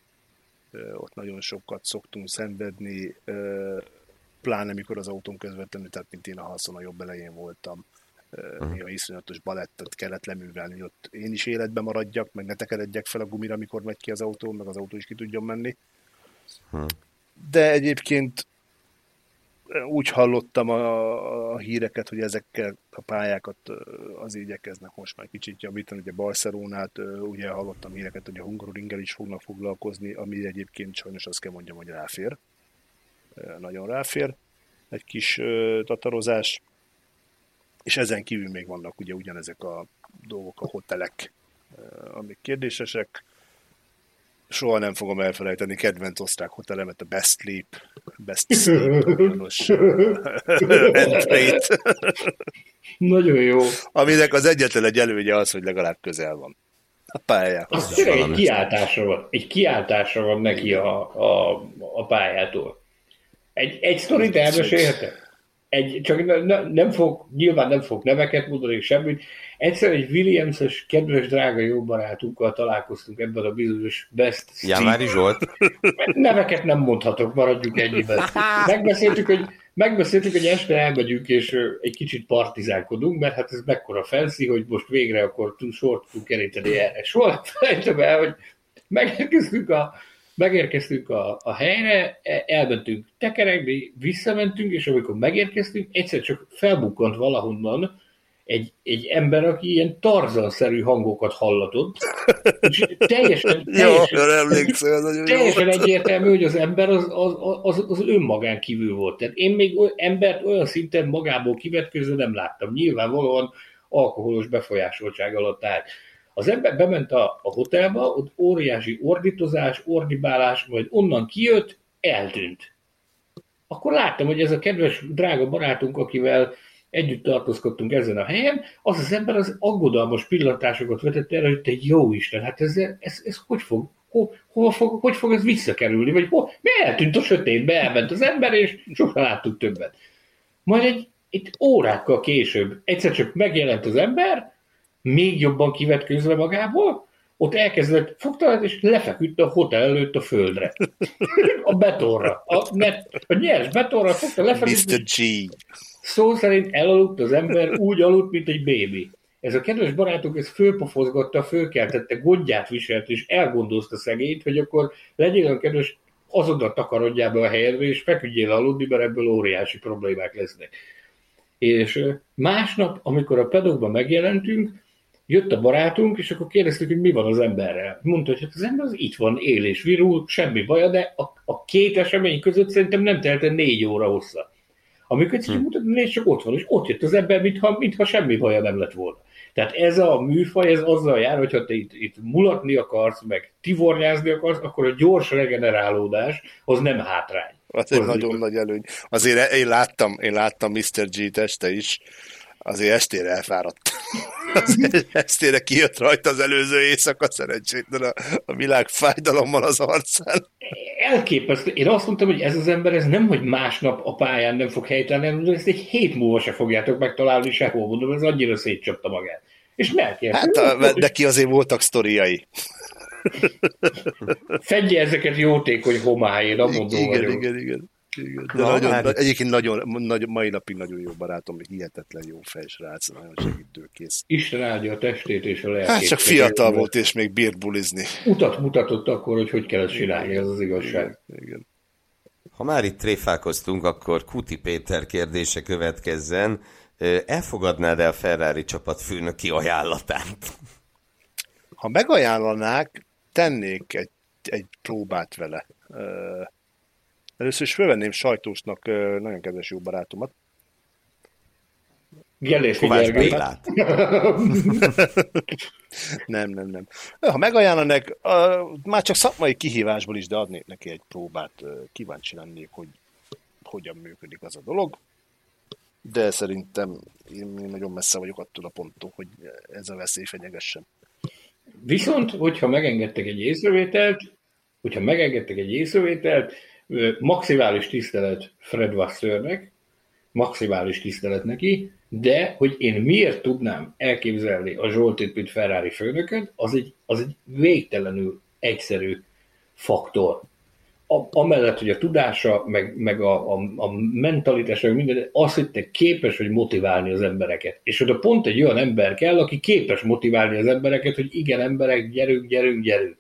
Ott nagyon sokat szoktunk szenvedni pláne mikor az autón közvetlenül, tehát mint én a halszon a jobb elején voltam, néha iszonyatos balettet kellett leművelni, hogy ott én is életben maradjak, meg ne tekeredjek fel a gumira, amikor megy ki az autó, meg az autó is ki tudjon menni. De egyébként úgy hallottam a, a híreket, hogy ezekkel a pályákat az igyekeznek most már kicsit javítani. Ugye Barcelonát, ugye hallottam híreket, hogy a Hungaroringgel is fognak foglalkozni, ami egyébként sajnos azt kell mondjam, hogy ráfér nagyon ráfér, egy kis tatarozás, és ezen kívül még vannak ugye ugyanezek a dolgok, a hotelek, amik kérdésesek. Soha nem fogom elfelejteni kedvenc osztrák hotelemet, a Best Sleep, Best Sleep, Nagyon jó. Aminek az egyetlen egy előnye az, hogy legalább közel van a pályához. egy kiáltásra van, egy kiáltásra van neki a, a, a pályától. Egy, egy sztorit elmesélhetek? Egy, csak ne, nem fog, nyilván nem fog neveket mondani, semmit. Egyszer egy Williams-es kedves, drága jó barátunkkal találkoztunk ebben a bizonyos Best Jámári Zsolt? Neveket nem mondhatok, maradjuk ennyiben. Megbeszéltük, hogy Megbeszéltük, hogy este elmegyünk, és egy kicsit partizálkodunk, mert hát ez mekkora felszi, hogy most végre akkor túl sort tudunk keríteni erre. Soha felejtem el, hogy megérkeztünk a megérkeztünk a, a helyre, e, elmentünk tekerekbe, visszamentünk, és amikor megérkeztünk, egyszer csak felbukkant valahonnan egy, egy ember, aki ilyen tarzanszerű hangokat hallatott, és teljesen, teljesen, jó, teljesen egyértelmű, hogy az ember az, az, az, az önmagán kívül volt. Tehát én még embert olyan szinten magából kivetköző nem láttam. Nyilvánvalóan alkoholos befolyásoltság alatt állt. Az ember bement a, a hotelba, ott óriási ordítozás, ordibálás, majd onnan kijött, eltűnt. Akkor láttam, hogy ez a kedves, drága barátunk, akivel együtt tartózkodtunk ezen a helyen, az az ember az aggodalmas pillantásokat vetett erre, hogy te jó Isten, hát ez, ez, ez hogy fog, ho, hova fog, hogy fog ez visszakerülni, vagy ho, mi eltűnt a sötétbe, elment az ember, és sosem láttuk többet. Majd egy, egy órákkal később egyszer csak megjelent az ember, még jobban kivetkőzve magából, ott elkezdett, fogta és lefeküdt a hotel előtt a földre. A betonra. A, mert a nyers betonra fogta, lefeküdt. Mr. G. Szó szerint elaludt az ember, úgy aludt, mint egy bébi. ez a kedves barátunk ez fölpofozgatta, fölkeltette, gondját viselt, és elgondozta szegényt, hogy akkor legyél olyan kedves, azonnal takarodjál be a helyedbe, és feküdjél aludni, mert ebből óriási problémák lesznek. És másnap, amikor a pedokban megjelentünk, jött a barátunk, és akkor kérdeztük, hogy mi van az emberrel. Mondta, hogy hát az ember az itt van, él és virul, semmi baja, de a, a két esemény között szerintem nem telt négy óra hossza. Amikor egyszer hm. mutatni, és csak ott van, és ott jött az ember, mintha, mintha semmi baja nem lett volna. Tehát ez a műfaj, ez azzal jár, hogyha te itt, itt mulatni akarsz, meg tivornyázni akarsz, akkor a gyors regenerálódás az nem hátrány. Az egy nagyon nagy előny. Azért én láttam, én láttam Mr. G teste is, azért estére elfáradt. Azért estére kijött rajta az előző éjszaka szerencsétlen a, a világ fájdalommal az arcán. Elképesztő. Én azt mondtam, hogy ez az ember, ez nem, hogy másnap a pályán nem fog helytállni, hanem ezt egy hét múlva se fogjátok megtalálni sehol, mondom, ez annyira szétcsapta magát. És melkért. Hát a, neki azért voltak sztoriai. Fedje ezeket jótékony homályén, a mondó igen, vagyok. igen, igen. Igen, de nagyon, már... egyébként nagyon, nagyon, mai napig nagyon jó barátom, hihetetlen jó fejsrác, nagyon segítőkész. Isten áldja a testét és a lelkét. Hát csak fiatal volt, és még bírt bulizni. Utat mutatott akkor, hogy hogy kellett csinálni, ez az igazság. Igen. Ha már itt tréfálkoztunk, akkor Kuti Péter kérdése következzen. Elfogadnád-e a Ferrari csapat főnöki ajánlatát? Ha megajánlanák, tennék egy, egy próbát vele. Először is fölvenném sajtósnak nagyon kedves jó barátomat. Gellés Kovács Bélát. nem, nem, nem. Ha megajánlanak, már csak szakmai kihívásból is, de adnék neki egy próbát, kíváncsi lennék, hogy hogyan működik az a dolog. De szerintem én nagyon messze vagyok attól a ponttól, hogy ez a veszély fenyegessen. Viszont, hogyha megengedtek egy észrevételt, hogyha megengedtek egy észrevételt, maximális tisztelet Fred Wassernek, maximális tisztelet neki, de hogy én miért tudnám elképzelni a Zsoltit, mint Ferrari főnököt, az egy, az egy végtelenül egyszerű faktor. A, amellett, hogy a tudása, meg, meg a, a, a mentalitása, meg minden, az, hogy te képes, hogy motiválni az embereket. És oda pont egy olyan ember kell, aki képes motiválni az embereket, hogy igen, emberek, gyerünk, gyerünk, gyerünk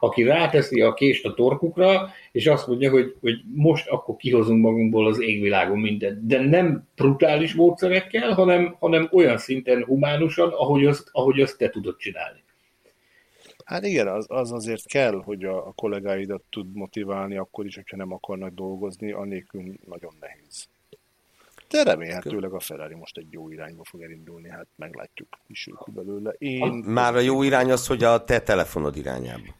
aki ráteszi a kést a torkukra, és azt mondja, hogy, hogy most akkor kihozunk magunkból az égvilágon mindent. De nem brutális módszerekkel, hanem, hanem olyan szinten humánusan, ahogy azt, ahogy azt te tudod csinálni. Hát igen, az, az azért kell, hogy a, a kollégáidat tud motiválni, akkor is, hogyha nem akarnak dolgozni, anélkül nagyon nehéz. De remélhetőleg a Ferrari most egy jó irányba fog elindulni, hát meglátjuk, is belőle. Én... Már a jó irány az, hogy a te telefonod irányába.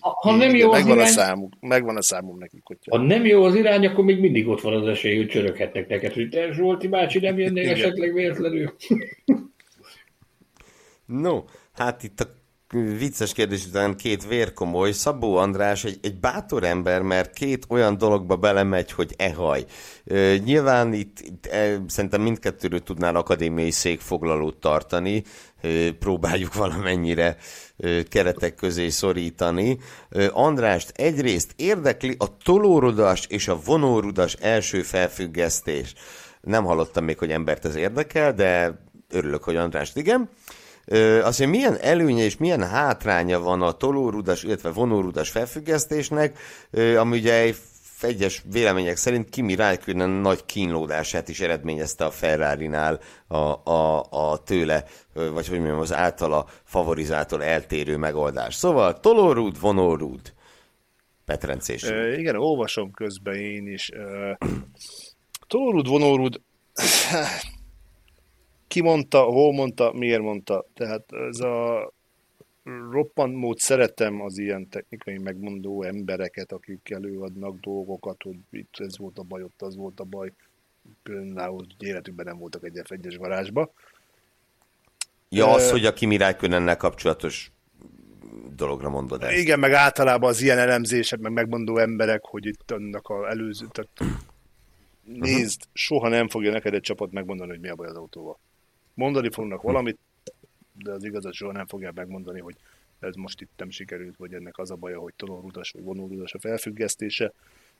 Ha nem jó az megvan irány, a számuk, megvan a számom nekik, hogy ha nem jó az irány, akkor még mindig ott van az esély, hogy csöröghetnek neked, hogy te Zsolti bácsi nem jönnél esetleg véletlenül. No, hát itt a vicces kérdés után két vérkomoly. Szabó András egy, egy bátor ember, mert két olyan dologba belemegy, hogy ehaj. Ö, nyilván itt, itt e, szerintem mindkettőről tudnál akadémiai székfoglalót tartani, ö, próbáljuk valamennyire ö, keretek közé szorítani. Ö, Andrást egyrészt érdekli a tolórudas és a vonórudas első felfüggesztés. Nem hallottam még, hogy embert ez érdekel, de örülök, hogy Andrást igen. Hogy milyen előnye és milyen hátránya van a tolórudas, illetve vonórudas felfüggesztésnek, ami ugye egyes vélemények szerint Kimi Räikkönen nagy kínlódását is eredményezte a Ferrari-nál a, a, a tőle, vagy hogy mondjam, az általa favorizától eltérő megoldás. Szóval tolórúd, vonórúd. Petrencés. Uh, igen, olvasom közben én is. Uh, Tolórud, vonórud, ki mondta, hol mondta, miért mondta. Tehát ez a roppant mód szeretem az ilyen technikai megmondó embereket, akik előadnak dolgokat, hogy itt ez volt a baj, ott az volt a baj. Például életükben nem voltak egy F1-es garázsba. Ja, az, hogy a Kimi Räikkönennel kapcsolatos dologra mondod ezt. Igen, meg általában az ilyen elemzések, meg megmondó emberek, hogy itt annak a előző, tehát nézd, soha nem fogja neked egy csapat megmondani, hogy mi a baj az autóval. Mondani fognak valamit, de az igazat soha nem fogják megmondani, hogy ez most itt nem sikerült, vagy ennek az a baja, hogy tolórudas vagy vonórudas a felfüggesztése.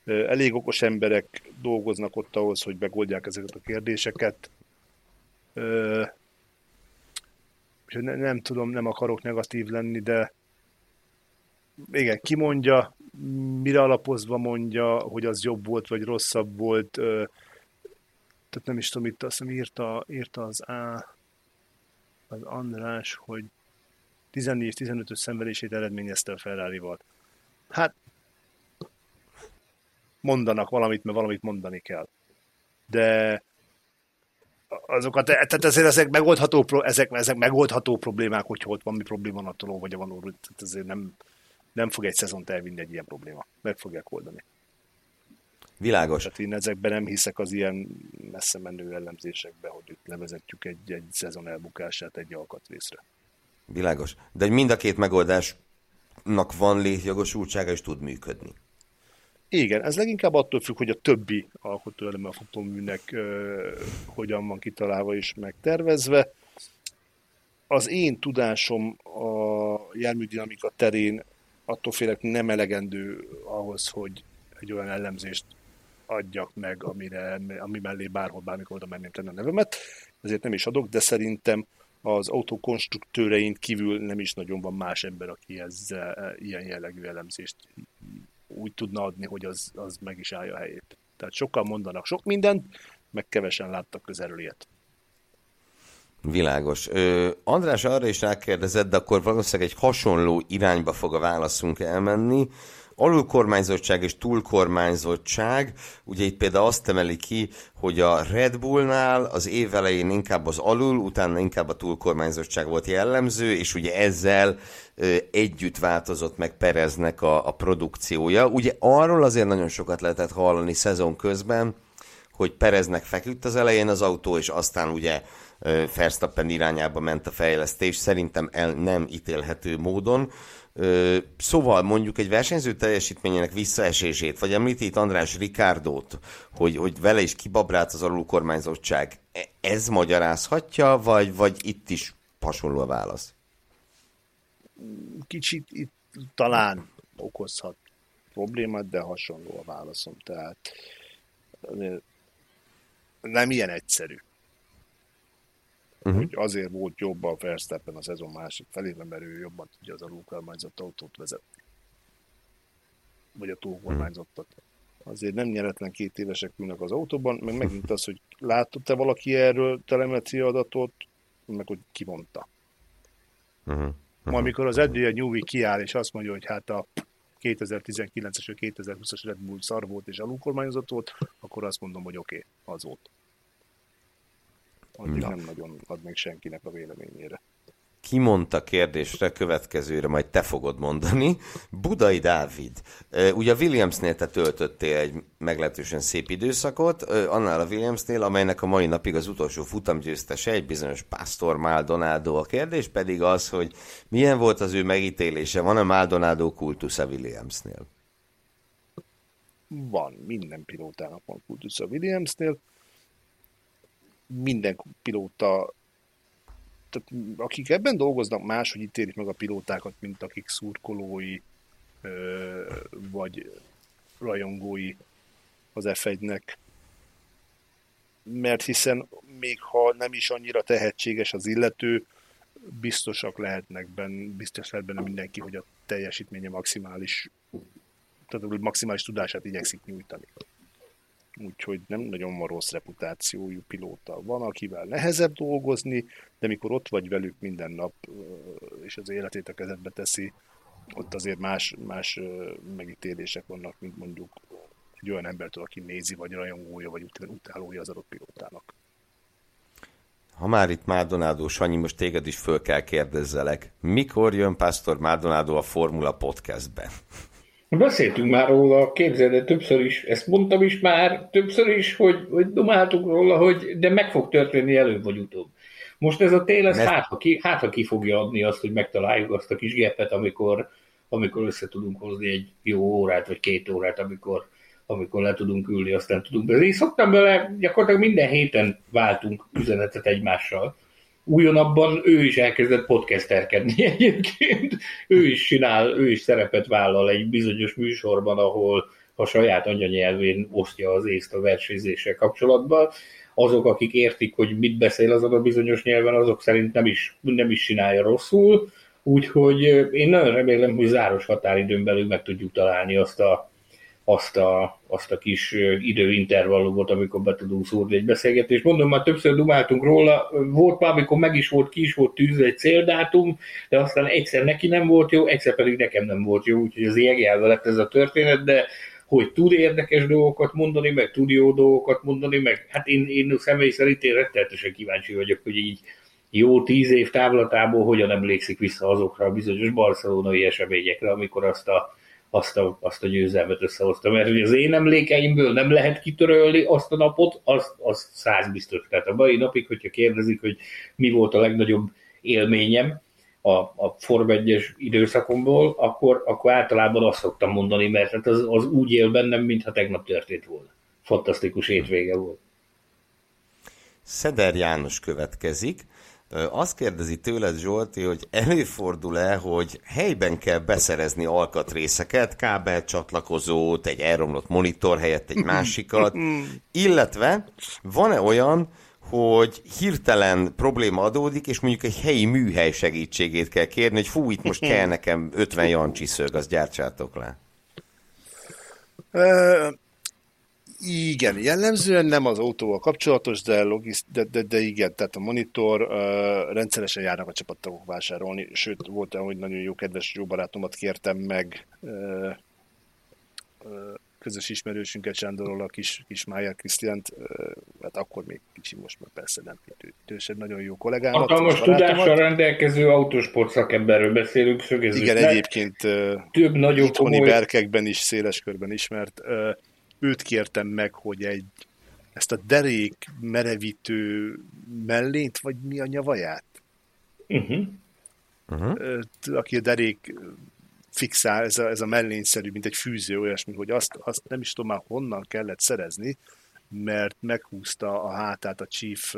Elég okos emberek dolgoznak ott ahhoz, hogy megoldják ezeket a kérdéseket. Ö, ne, nem tudom, nem akarok negatív lenni, de igen, ki mondja, mire alapozva mondja, hogy az jobb volt, vagy rosszabb volt, tehát nem is tudom, itt azt hiszem írta, írta az A, az András, hogy 14-15-ös szenvedését eredményezte a Ferrari-val. Hát mondanak valamit, mert valamit mondani kell. De azokat, tehát ezért ezek megoldható, ezek, ezek megoldható problémák, hogyha ott valami probléma van attól, vagy van úr, tehát ezért nem, nem fog egy szezont elvinni egy ilyen probléma. Meg fogják oldani. Világos. Tehát én ezekben nem hiszek az ilyen messze menő ellenzésekbe, hogy itt levezetjük egy, egy szezon elbukását egy alkatrészre. Világos. De mind a két megoldásnak van létjogosultsága, és tud működni. Igen, ez leginkább attól függ, hogy a többi alkotóeleme a futóműnek ö, hogyan van kitalálva és megtervezve. Az én tudásom a járműdinamika terén attól félek nem elegendő ahhoz, hogy egy olyan ellenzést adjak meg, amire, ami mellé bárhol, bármikor oda menném tenni a nevemet. Ezért nem is adok, de szerintem az autókonstruktőrein kívül nem is nagyon van más ember, aki ezzel ilyen jellegű elemzést úgy tudna adni, hogy az, az meg is állja a helyét. Tehát sokan mondanak sok mindent, meg kevesen láttak közelről ilyet. Világos. Ö, András arra is rákérdezett, de akkor valószínűleg egy hasonló irányba fog a válaszunk elmenni. Alulkormányzottság és túlkormányzottság, ugye itt például azt emeli ki, hogy a Red Bullnál az év elején inkább az alul, utána inkább a túlkormányzottság volt jellemző, és ugye ezzel együtt változott meg Pereznek a, a produkciója. Ugye arról azért nagyon sokat lehetett hallani szezon közben, hogy Pereznek feküdt az elején az autó, és aztán ugye Verstappen irányába ment a fejlesztés, szerintem el nem ítélhető módon. Szóval mondjuk egy versenyző teljesítményének visszaesését, vagy említi itt András Rikárdót, hogy, hogy vele is kibabrált az alulkormányzottság, e, ez magyarázhatja, vagy, vagy itt is hasonló a válasz? Kicsit itt talán okozhat problémát, de hasonló a válaszom. Tehát nem ilyen egyszerű uh-huh. hogy azért volt jobb a Verstappen a szezon másik felében, mert ő jobban tudja az alulkormányzott autót vezetni. Vagy a túlkormányzottat. Azért nem nyeretlen két évesek ülnek az autóban, meg megint az, hogy látott-e valaki erről telemetria adatot, meg hogy kimondta. Uh-huh. Uh-huh. Ma, amikor az Adrian Newey kiáll, és azt mondja, hogy hát a 2019-es vagy 2020-as Red Bull szar volt és alulkormányzott volt, akkor azt mondom, hogy oké, okay, az volt addig Na. nem nagyon ad még senkinek a véleményére. Ki mondta kérdésre, következőre majd te fogod mondani. Budai Dávid, ugye a Williamsnél te töltöttél egy meglehetősen szép időszakot, annál a Williamsnél, amelynek a mai napig az utolsó futamgyőztese egy bizonyos Pastor Maldonado. A kérdés pedig az, hogy milyen volt az ő megítélése, van-e Maldonado kultusz a Williamsnél? Van, minden pilótának van kultusz a Williamsnél minden pilóta, tehát akik ebben dolgoznak, máshogy ítélik meg a pilótákat, mint akik szurkolói, vagy rajongói az F1-nek. Mert hiszen még ha nem is annyira tehetséges az illető, biztosak lehetnek benne, biztos lehet benne mindenki, hogy a teljesítménye maximális, tehát maximális tudását igyekszik nyújtani úgyhogy nem nagyon van rossz reputációjú pilóta. Van, akivel nehezebb dolgozni, de mikor ott vagy velük minden nap, és az életét a kezedbe teszi, ott azért más, más megítélések vannak, mint mondjuk egy olyan embertől, aki nézi, vagy rajongója, vagy utálója az adott pilótának. Ha már itt Mádonádó, Sanyi, most téged is föl kell kérdezzelek. Mikor jön Pastor Mádonádó a Formula Podcastbe? Beszéltünk már róla, képzeld, de többször is, ezt mondtam is már többször is, hogy, hogy domáltuk róla, hogy de meg fog történni előbb vagy utóbb. Most ez a tél, ez Mert... hát, ha ki, hát, ha ki fogja adni azt, hogy megtaláljuk azt a kis gépet, amikor, amikor össze tudunk hozni egy jó órát, vagy két órát, amikor, amikor le tudunk ülni, aztán tudunk be. Én szoktam bele, gyakorlatilag minden héten váltunk üzenetet egymással, újonabban ő is elkezdett podcasterkedni egyébként. Ő is csinál, ő is szerepet vállal egy bizonyos műsorban, ahol a saját anyanyelvén osztja az észt a versenyzéssel kapcsolatban. azok, akik értik, hogy mit beszél azon a bizonyos nyelven, azok szerint nem is, nem is csinálja rosszul, úgyhogy én nagyon remélem, hogy záros határidőn belül meg tudjuk találni azt a, azt a, azt a kis időintervallumot, amikor be tudunk szúrni egy beszélgetést. Mondom, már többször dumáltunk róla, volt már, amikor meg is volt, ki is volt tűzve egy céldátum, de aztán egyszer neki nem volt jó, egyszer pedig nekem nem volt jó, úgyhogy az jegelve lett ez a történet, de hogy tud érdekes dolgokat mondani, meg tud jó dolgokat mondani, meg hát én, én személy szerint én rettenetesen kíváncsi vagyok, hogy így jó tíz év távlatából hogyan emlékszik vissza azokra a bizonyos barcelonai eseményekre, amikor azt a azt a, azt a győzelmet összehozta. Mert hogy az én emlékeimből nem lehet kitörölni azt a napot, az, az száz biztos. Tehát a mai napig, hogyha kérdezik, hogy mi volt a legnagyobb élményem a, a Form 1 időszakomból, akkor, akkor általában azt szoktam mondani, mert hát az, az úgy él bennem, mintha tegnap történt volna. Fantasztikus étvége volt. Szeder János következik. Azt kérdezi tőled, Zsolti, hogy előfordul-e, hogy helyben kell beszerezni alkatrészeket, kábel csatlakozót, egy elromlott monitor helyett egy másikat, illetve van-e olyan, hogy hirtelen probléma adódik, és mondjuk egy helyi műhely segítségét kell kérni, hogy fú, itt most kell nekem 50 jancsi szög, azt gyártsátok le. Igen, jellemzően nem az autóval kapcsolatos, de, logiszt, de, de, de igen, tehát a monitor uh, rendszeresen járnak a csapattagok vásárolni, sőt, volt olyan, hogy nagyon jó kedves jó barátomat kértem meg uh, uh, közös ismerősünket, Sándorról, a kis, kis Májer Krisztiánt, hát akkor még kicsi, most már persze nem idősebb, nagyon jó kollégámat. Hatalmas tudással rendelkező autósport szakemberről beszélünk, szögezzük Igen, egyébként uh, több nagyobb komoly... berkekben is széles körben ismert. Őt kértem meg, hogy egy ezt a derék merevítő mellényt, vagy mi a nyavaját? Uh-huh. Uh-huh. Aki a derék fixál, ez a, ez a mellényszerű, mint egy fűző, olyasmi, hogy azt, azt nem is tudom már honnan kellett szerezni, mert meghúzta a hátát a chief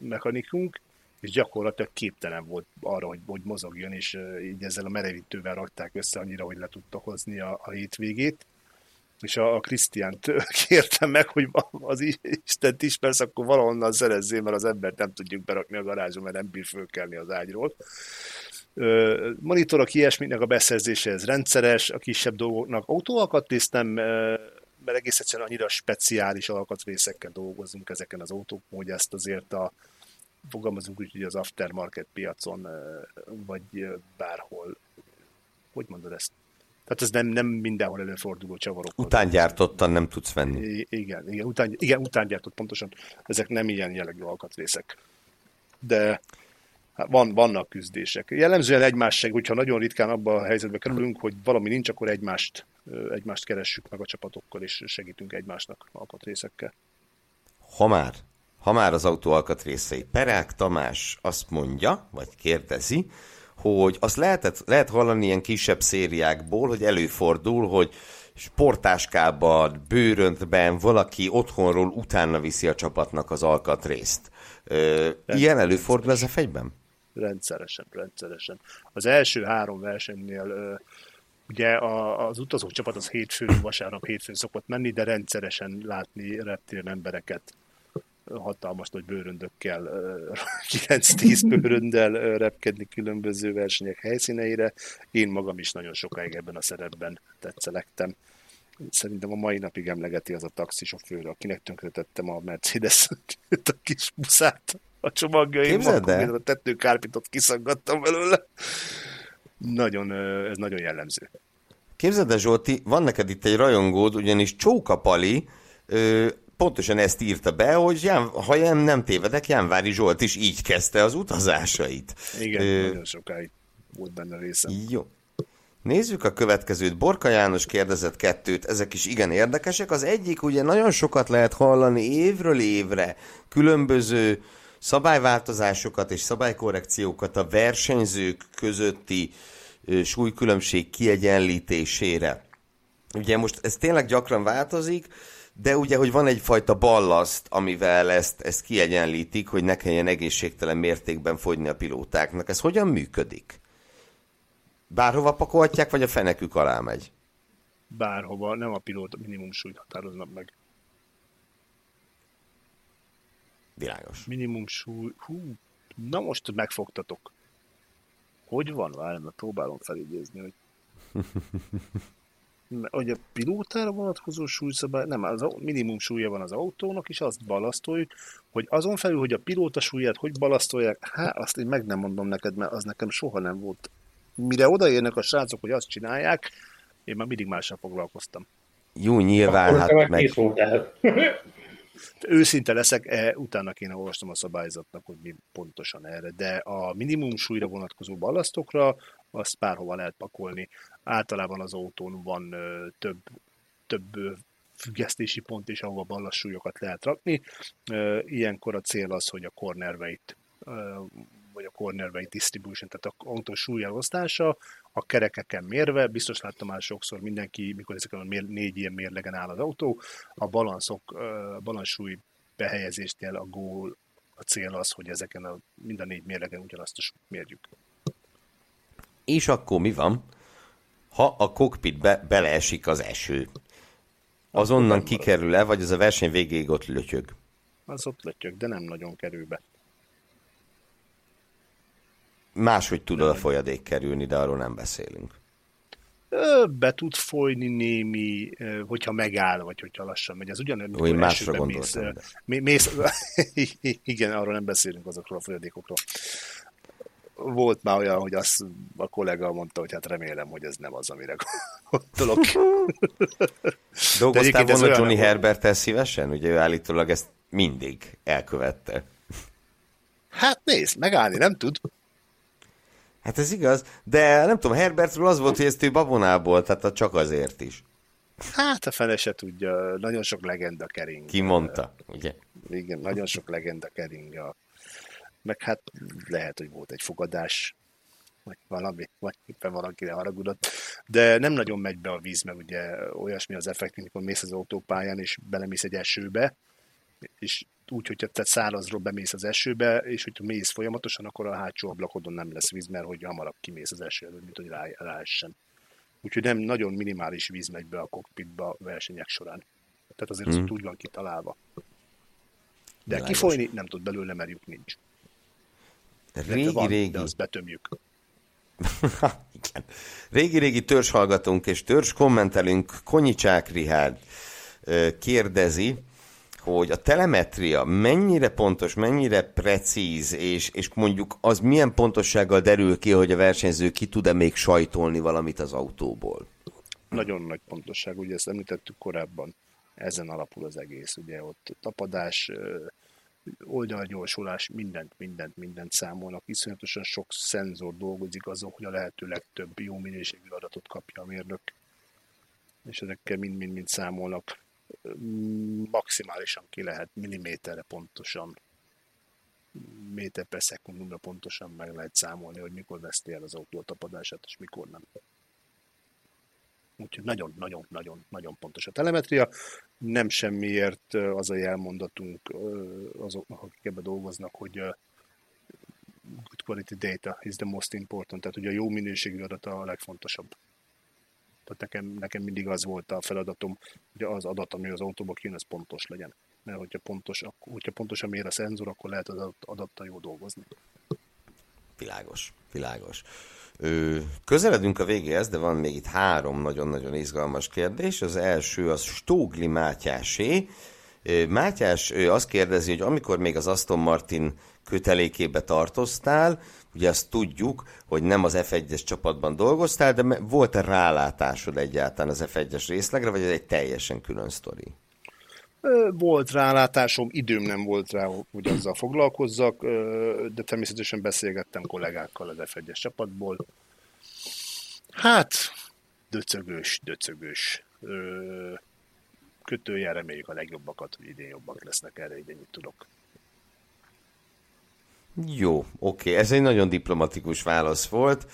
mechanikunk, és gyakorlatilag képtelen volt arra, hogy, hogy mozogjon, és így ezzel a merevítővel rakták össze annyira, hogy le tudta hozni a, a hétvégét és a, a Krisztiánt kértem meg, hogy az Istent ismersz, akkor valahonnan szerezzél, mert az embert nem tudjuk berakni a garázsba, mert nem bír fölkelni az ágyról. Monitorok ilyesminek a beszerzése, ez rendszeres, a kisebb dolgoknak autóalkatrészt nem, mert egész egyszerűen annyira speciális alkatrészekkel dolgozunk ezeken az autókon, hogy ezt azért a fogalmazunk úgy, hogy az aftermarket piacon, vagy bárhol, hogy mondod ezt, tehát ez nem, nem mindenhol előforduló csavarok. Utángyártottan nem tudsz venni. I- igen, igen, után, igen, utángyártott pontosan. Ezek nem ilyen jellegű alkatrészek. De hát van, vannak küzdések. Jellemzően egymás hogyha nagyon ritkán abban a helyzetbe kerülünk, hogy valami nincs, akkor egymást, egymást keressük meg a csapatokkal, és segítünk egymásnak alkatrészekkel. Ha már, ha már az autó alkatrészei. Perák Tamás azt mondja, vagy kérdezi, hogy azt lehetett, lehet hallani ilyen kisebb szériákból, hogy előfordul, hogy sportáskában, bőröntben valaki otthonról utána viszi a csapatnak az alkatrészt. Ilyen előfordul ez a fegyben? Rendszeresen, rendszeresen. Az első három versenynél ugye az utazók csapat az hétfőn, vasárnap hétfőn szokott menni, de rendszeresen látni reptéren embereket hatalmas nagy bőröndökkel, 9-10 bőröndel repkedni különböző versenyek helyszíneire. Én magam is nagyon sokáig ebben a szerepben tetszelektem. Szerintem a mai napig emlegeti az a taxisofőr, akinek tönkretettem a Mercedes a kis buszát a csomagjaimban, a tetőkárpitot kiszaggattam belőle. Nagyon, ez nagyon jellemző. Képzeld el, Zsolti, van neked itt egy rajongód, ugyanis Csóka Pali pontosan ezt írta be, hogy Ján, ha nem, nem tévedek, Jánvári Zsolt is így kezdte az utazásait. Igen, Ö... nagyon sokáig volt benne részem. Jó. Nézzük a következőt. Borka János kérdezett kettőt, ezek is igen érdekesek. Az egyik ugye nagyon sokat lehet hallani évről évre különböző szabályváltozásokat és szabálykorrekciókat a versenyzők közötti súlykülönbség kiegyenlítésére. Ugye most ez tényleg gyakran változik, de ugye, hogy van egyfajta ballaszt, amivel ezt, ezt kiegyenlítik, hogy ne kelljen egészségtelen mértékben fogyni a pilótáknak. Ez hogyan működik? Bárhova pakolhatják, vagy a fenekük alá megy? Bárhova, nem a pilóta minimum súlyt határoznak meg. Világos. Minimum súly... Hú, na most megfogtatok. Hogy van? Várj, mert próbálom felidézni, hogy hogy a pilótára vonatkozó súlyszabály, nem, az minimum súlya van az autónak, és azt balasztoljuk, hogy azon felül, hogy a pilóta súlyát hogy balasztolják, hát azt én meg nem mondom neked, mert az nekem soha nem volt. Mire odaérnek a srácok, hogy azt csinálják, én már mindig mással foglalkoztam. Jó, nyilván, hát meg... Őszinte leszek, e, utána kéne olvastam a szabályzatnak, hogy mi pontosan erre, de a minimum súlyra vonatkozó balasztokra azt bárhova lehet pakolni. Általában az autón van ö, több, több ö, függesztési pont is, ahova ballassúlyokat lehet rakni. Ö, ilyenkor a cél az, hogy a corner vagy a corner weight distribution, tehát a autó súlyelosztása, a kerekeken mérve, biztos láttam már sokszor mindenki, mikor ezeken a mér, négy ilyen mérlegen áll az autó, a balanszok, balanszsúly behelyezést jel a gól, a cél az, hogy ezeken a, mind a négy mérlegen ugyanazt a mérjük. És akkor mi van? Ha a kokpitbe beleesik az eső, azonnan kikerül-e, vagy az a verseny végéig ott lötyög? Az ott lötyög, de nem nagyon kerül be. Máshogy tud a folyadék kerülni, de arról nem beszélünk. Be tud folyni némi, hogyha megáll, vagy hogyha lassan megy. Ez ugyanúgy, Jó, én másra. Mész, mész, igen, arról nem beszélünk azokról a folyadékokról volt már olyan, hogy azt a kollega mondta, hogy hát remélem, hogy ez nem az, amire gondolok. Dolgoztál volna Johnny herbert szívesen? Ugye ő állítólag ezt mindig elkövette. Hát nézd, megállni nem tud. Hát ez igaz, de nem tudom, Herbertről az volt, hogy ezt ő babonából, tehát csak azért is. Hát a fele se tudja, nagyon sok legenda kering. Ki mondta, ugye? Igen, nagyon sok legenda kering a meg hát lehet, hogy volt egy fogadás, vagy valami, vagy éppen valakire haragudott, de nem nagyon megy be a víz, meg ugye olyasmi az effekt, amikor mész az autópályán, és belemész egy esőbe, és úgy, hogyha te szárazról bemész az esőbe, és hogyha mész folyamatosan, akkor a hátsó ablakodon nem lesz víz, mert hogy hamarabb kimész az eső előtt, mint hogy rá, ráessen. Úgyhogy nem nagyon minimális víz megy be a kokpitba a versenyek során. Tehát azért mm. az úgy van kitalálva. De Világos. kifolyni nem tud belőle, mert lyuk nincs. Régi, van, régi. De azt betömjük. Igen. Régi-régi hallgatunk és törzs kommentelünk Konyicsák Rihárd kérdezi, hogy a telemetria mennyire pontos, mennyire precíz, és, és mondjuk az milyen pontossággal derül ki, hogy a versenyző ki tud-e még sajtolni valamit az autóból? Nagyon nagy pontosság, ugye ezt említettük korábban, ezen alapul az egész, ugye ott tapadás, oldalgyorsulás, mindent, mindent, mindent számolnak. Iszonyatosan sok szenzor dolgozik azon, hogy a lehető legtöbb jó minőségű adatot kapja a mérnök. És ezekkel mind-mind-mind számolnak. Maximálisan ki lehet, milliméterre pontosan, méter per szekundumra pontosan meg lehet számolni, hogy mikor veszti el az autó tapadását, és mikor nem. Úgyhogy nagyon-nagyon-nagyon-nagyon pontos a telemetria. Nem semmiért az a jelmondatunk azok, akik ebbe dolgoznak, hogy good quality data is the most important, tehát hogy a jó minőségű adata a legfontosabb. Tehát nekem, nekem mindig az volt a feladatom, hogy az adat, ami az autóba kijön, az pontos legyen. Mert hogyha, pontos, hogyha pontosan mér a szenzor, akkor lehet az adattal jó dolgozni. Világos, világos. Közeledünk a végéhez, de van még itt három nagyon-nagyon izgalmas kérdés. Az első az Stógli Mátyásé. Mátyás azt kérdezi, hogy amikor még az Aston Martin kötelékébe tartoztál, ugye azt tudjuk, hogy nem az F1-es csapatban dolgoztál, de volt-e rálátásod egyáltalán az F1-es részlegre, vagy ez egy teljesen külön sztori? Volt rálátásom, időm nem volt rá, hogy azzal foglalkozzak, de természetesen beszélgettem kollégákkal az F1-es csapatból. Hát, döcögös, döcögös. Kötőjel reméljük a legjobbakat, hogy idén jobbak lesznek erre, így ennyit tudok. Jó, oké, ez egy nagyon diplomatikus válasz volt.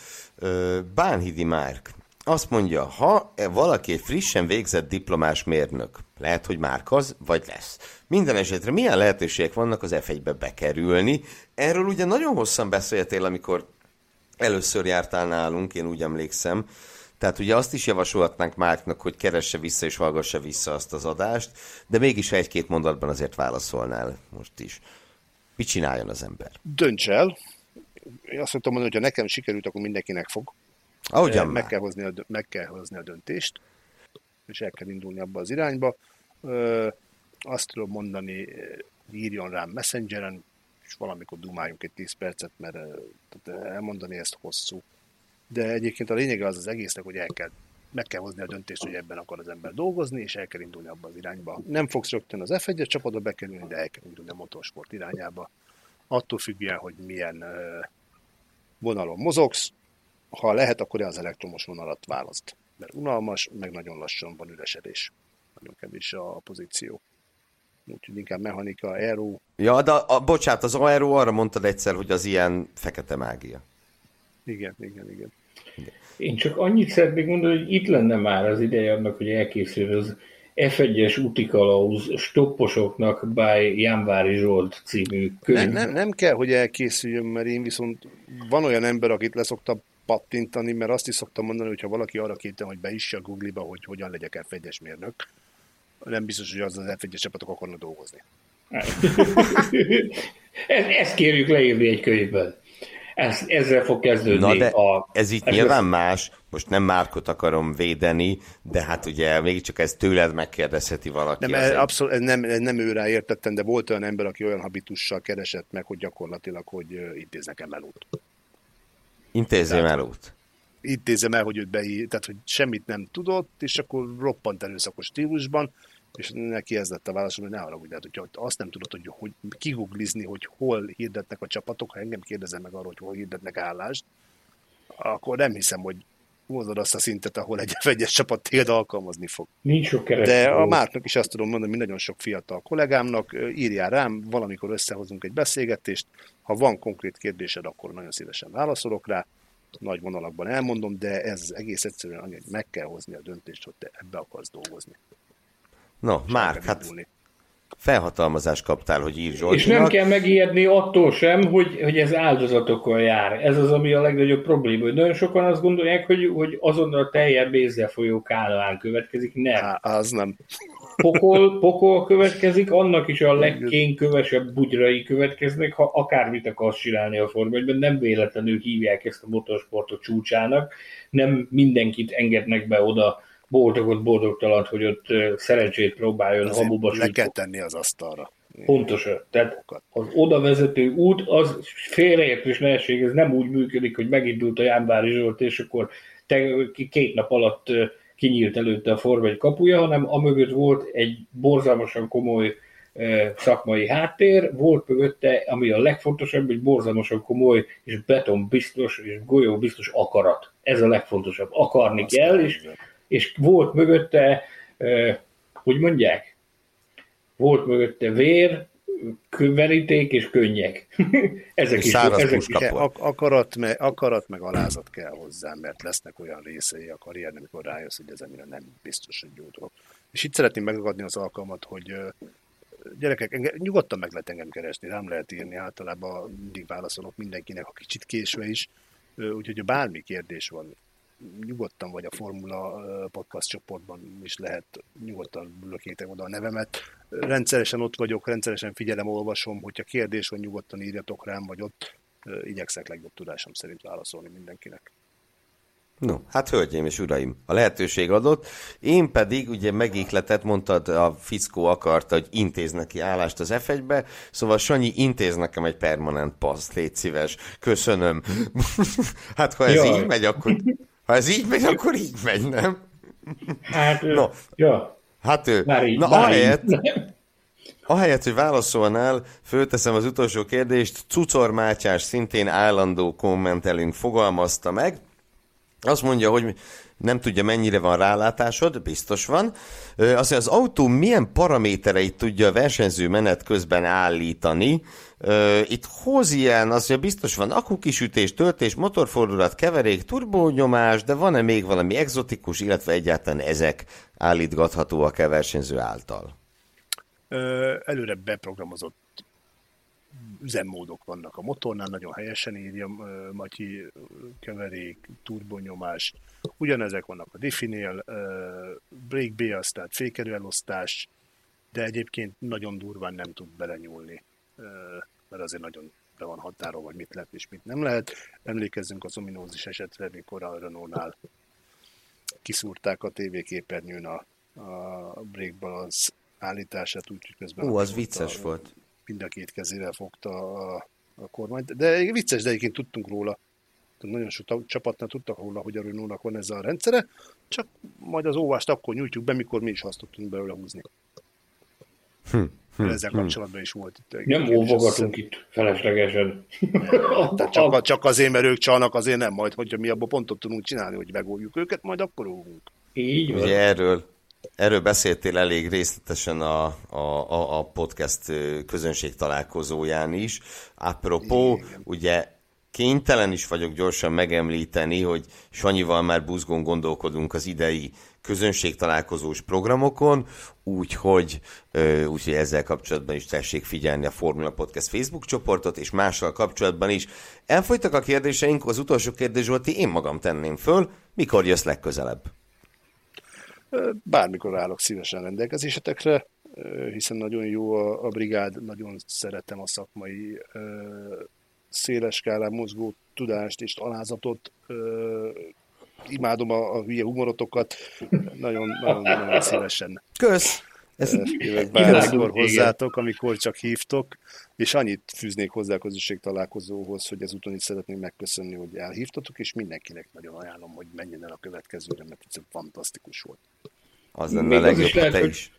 Bánhidi Márk azt mondja, ha valaki egy frissen végzett diplomás mérnök, lehet, hogy már az, vagy lesz. Minden esetre milyen lehetőségek vannak az F1-be bekerülni? Erről ugye nagyon hosszan beszéltél, amikor először jártál nálunk, én úgy emlékszem. Tehát ugye azt is javasolhatnánk Márknak, hogy keresse vissza és hallgassa vissza azt az adást, de mégis egy-két mondatban azért válaszolnál most is. Mit csináljon az ember? Dönts el. Én azt mondani, hogy ha nekem sikerült, akkor mindenkinek fog. Ahogyan meg, kell hozni a, meg kell hozni a döntést, és el kell indulni abba az irányba. Azt tudom mondani, írjon rám Messengeren, és valamikor dumáljunk egy 10 percet, mert tehát elmondani ezt hosszú. De egyébként a lényege az az egésznek, hogy el kell, meg kell hozni a döntést, hogy ebben akar az ember dolgozni, és el kell indulni abba az irányba. Nem fogsz rögtön az F1-es csapatba bekerülni, de el kell indulni a motorsport irányába. Attól függően, hogy milyen vonalon mozogsz, ha lehet, akkor az elektromos vonalat választ. Mert unalmas, meg nagyon lassan van üresedés. Nagyon kevés a pozíció. Úgyhogy inkább mechanika, aero. Ja, de a, bocsánat, az aero arra mondtad egyszer, hogy az ilyen fekete mágia. Igen, igen, igen. Én csak annyit szeretnék mondani, hogy itt lenne már az ideje annak, hogy elkészül az F1-es utikalauz stopposoknak by Jánvári Zsolt című könyv. Nem, nem, nem kell, hogy elkészüljön, mert én viszont van olyan ember, akit leszoktam pattintani, mert azt is szoktam mondani, hogy ha valaki arra kétem, hogy beisse a Google-ba, hogy hogyan legyek F1-es mérnök, nem biztos, hogy az az F1-es csapatok akarnak dolgozni. ezt kérjük leírni egy könyvben. Ez, ezzel fog kezdődni Na de a... ez itt nyilván más, most nem Márkot akarom védeni, de hát ugye mégiscsak ez tőled megkérdezheti valaki. Nem, ez abszolút, ez nem, ez nem őrá értettem, de volt olyan ember, aki olyan habitussal keresett meg, hogy gyakorlatilag, hogy intéz nekem elút. Intézzem elút. Intézem el, hogy őt beír, tehát hogy semmit nem tudott, és akkor roppant erőszakos stílusban, és neki ez lett a válaszom, hogy ne haragudj, hát, hogyha azt nem tudod, hogy, hogy kiguglizni, hogy hol hirdetnek a csapatok, ha engem kérdezem meg arról, hogy hol hirdetnek állást, akkor nem hiszem, hogy hozod azt a szintet, ahol egy egyes csapat téged alkalmazni fog. Nincs sok De a Márknak is azt tudom mondani, hogy nagyon sok fiatal kollégámnak, írjál rám, valamikor összehozunk egy beszélgetést, ha van konkrét kérdésed, akkor nagyon szívesen válaszolok rá, nagy vonalakban elmondom, de ez egész egyszerűen annyi, hogy meg kell hozni a döntést, hogy te ebbe akarsz dolgozni. No, Márk, hát felhatalmazást kaptál, hogy ír Zsoltinak. És nem kell megijedni attól sem, hogy, hogy ez áldozatokkal jár. Ez az, ami a legnagyobb probléma. Hogy nagyon sokan azt gondolják, hogy, hogy azonnal a teljes bézzel folyó kánoán következik. Nem. Há, az nem. Pokol, pokol következik, annak is a legkénkövesebb bugyrai következnek, ha akármit akarsz csinálni a formában. Nem véletlenül hívják ezt a motorsportot csúcsának. Nem mindenkit engednek be oda boldogot, boldogtalan, hogy ott szerencsét próbáljon Azért hamuba Le kell tenni az asztalra. Pontosan. Tehát az oda vezető út, az félreértés nehézség, ez nem úgy működik, hogy megindult a Jánvári Zsolt, és akkor te, két nap alatt kinyílt előtte a Forma egy kapuja, hanem amögött volt egy borzalmasan komoly szakmai háttér, volt mögötte, ami a legfontosabb, egy borzalmasan komoly és beton biztos és golyó biztos akarat. Ez a legfontosabb. Akarni Azt kell, és és volt mögötte, hogy mondják, volt mögötte vér, veríték és könnyek. ezek is, ezek is akarat, meg, akarat meg alázat kell hozzá, mert lesznek olyan részei a karriernek, amikor rájössz, hogy ez amire nem biztos, hogy jó dolog. És itt szeretném megadni az alkalmat, hogy gyerekek, engem, nyugodtan meg lehet engem keresni, nem lehet írni, általában mindig válaszolok mindenkinek, ha kicsit késve is, úgyhogy ha bármi kérdés van, nyugodtan vagy a Formula podcast csoportban is lehet, nyugodtan lökétek oda a nevemet. Rendszeresen ott vagyok, rendszeresen figyelem, olvasom, hogyha kérdés van, nyugodtan írjatok rám, vagy ott igyekszek legjobb tudásom szerint válaszolni mindenkinek. No, hát hölgyeim és uraim, a lehetőség adott, én pedig ugye megikletet, mondtad, a fickó akarta, hogy intéz neki állást az F1-be, szóval Sanyi, intéz nekem egy permanent paszt, légy szíves, köszönöm. hát ha ez Jaj. így megy, akkor ha ez így megy, akkor így megy, nem? Hát, no. ja. Hát ő, már így, na már ahelyett, így. ahelyett, hogy válaszolnál, fölteszem az utolsó kérdést, Cucor Mátyás szintén állandó kommentelünk fogalmazta meg, azt mondja, hogy nem tudja, mennyire van rálátásod, biztos van. Azt az autó milyen paramétereit tudja a versenyző menet közben állítani. Itt hoz ilyen, az mondja, biztos van akukisütés, töltés, motorfordulat, keverék, turbónyomás, de van-e még valami exotikus, illetve egyáltalán ezek állítgathatóak a versenyző által? Előre beprogramozott üzemmódok vannak a motornál, nagyon helyesen írja Matyi, keverék, turbonyomás, ugyanezek vannak a diffinél, brake bias, tehát fékerő elosztás, de egyébként nagyon durván nem tud belenyúlni mert azért nagyon be van határól, hogy mit lehet és mit nem lehet. Emlékezzünk az ominózis esetre, mikor a Renault-nál kiszúrták a tévéképernyőn a, a break balance állítását, úgyhogy közben... Ó, az vicces a, volt. Mind a két kezével fogta a, a kormányt, de vicces, de egyébként tudtunk róla, nagyon sok csapatnál tudtak róla, hogy a Renault-nak van ez a rendszere, csak majd az óvást akkor nyújtjuk be, mikor mi is azt tudtunk belőle húzni. Hm. Hm, Ezzel hm. kapcsolatban is volt itt. Nem óvogatunk itt feleslegesen. Tehát csak, csak azért, mert ők csalnak, azért nem. Majd, hogyha mi abból pontot tudunk csinálni, hogy megoljuk őket, majd akkor óvunk. Így van. Ugye erről, erről beszéltél elég részletesen a, a, a, podcast közönség találkozóján is. Apropó, Igen. ugye kénytelen is vagyok gyorsan megemlíteni, hogy Sanyival már buzgón gondolkodunk az idei közönségtalálkozós programokon, úgyhogy, úgyhogy ezzel kapcsolatban is tessék figyelni a Formula Podcast Facebook csoportot, és mással kapcsolatban is. Elfolytak a kérdéseink, az utolsó kérdés volt, én magam tenném föl, mikor jössz legközelebb? Bármikor állok szívesen rendelkezésetekre, hiszen nagyon jó a, a brigád, nagyon szeretem a szakmai széles skálán mozgó tudást és alázatot, imádom a, a hülye humorotokat, nagyon, nagyon, nagyon szívesen. Kösz! Ezt jövök bármikor hozzátok, amikor csak hívtok, és annyit fűznék hozzá a közösség találkozóhoz, hogy ezúton is szeretném megköszönni, hogy elhívtatok, és mindenkinek nagyon ajánlom, hogy menjen el a következőre, mert ez fantasztikus volt. Az lenne a legjobb, lehet, te is.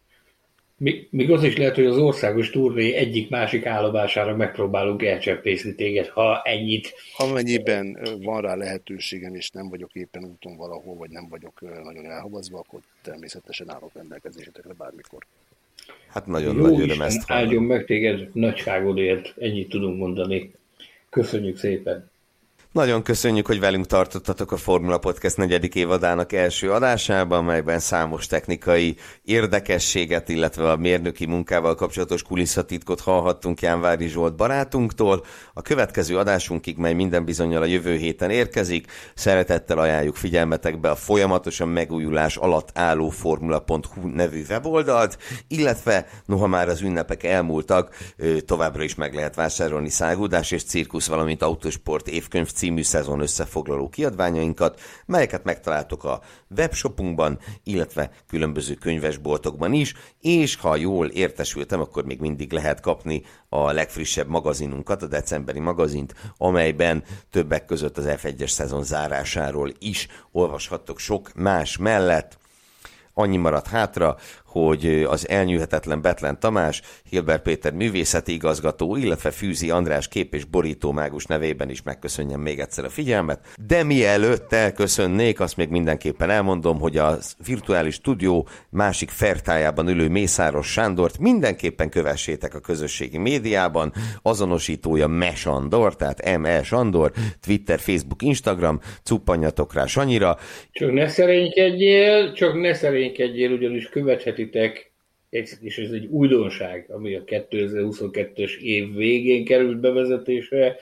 Még, az is lehet, hogy az országos turné egyik-másik állomására megpróbálunk elcsempészni téged, ha ennyit. Amennyiben van rá lehetőségem, és nem vagyok éppen úton valahol, vagy nem vagyok nagyon elhavazva, akkor természetesen állok rendelkezésetekre bármikor. Hát nagyon Jó nagy öröm ezt áldjon meg téged nagyságodért, ennyit tudunk mondani. Köszönjük szépen! Nagyon köszönjük, hogy velünk tartottatok a Formula Podcast negyedik évadának első adásában, melyben számos technikai érdekességet, illetve a mérnöki munkával kapcsolatos kulisszatitkot hallhattunk Jánvári Zsolt barátunktól. A következő adásunkig, mely minden bizonyal a jövő héten érkezik, szeretettel ajánljuk figyelmetekbe a folyamatosan megújulás alatt álló formula.hu nevű weboldalt, illetve noha már az ünnepek elmúltak, továbbra is meg lehet vásárolni szágúdás és cirkusz, valamint autosport évkönyv című szezon összefoglaló kiadványainkat, melyeket megtaláltok a webshopunkban, illetve különböző könyvesboltokban is, és ha jól értesültem, akkor még mindig lehet kapni a legfrissebb magazinunkat, a decemberi magazint, amelyben többek között az F1-es szezon zárásáról is olvashattok sok más mellett. Annyi maradt hátra, hogy az elnyűhetetlen Betlen Tamás, Hilbert Péter művészeti igazgató, illetve Fűzi András kép és borító mágus nevében is megköszönjem még egyszer a figyelmet. De mielőtt elköszönnék, azt még mindenképpen elmondom, hogy a virtuális stúdió másik fertájában ülő Mészáros Sándort mindenképpen kövessétek a közösségi médiában, azonosítója Mesandor, tehát M.E. Sandor, Twitter, Facebook, Instagram, cuppanjatok rá Sanyira. Csak ne szerénykedjél, csak ne szerénykedjél, ugyanis követheti követitek, és ez egy újdonság, ami a 2022-es év végén került bevezetésre,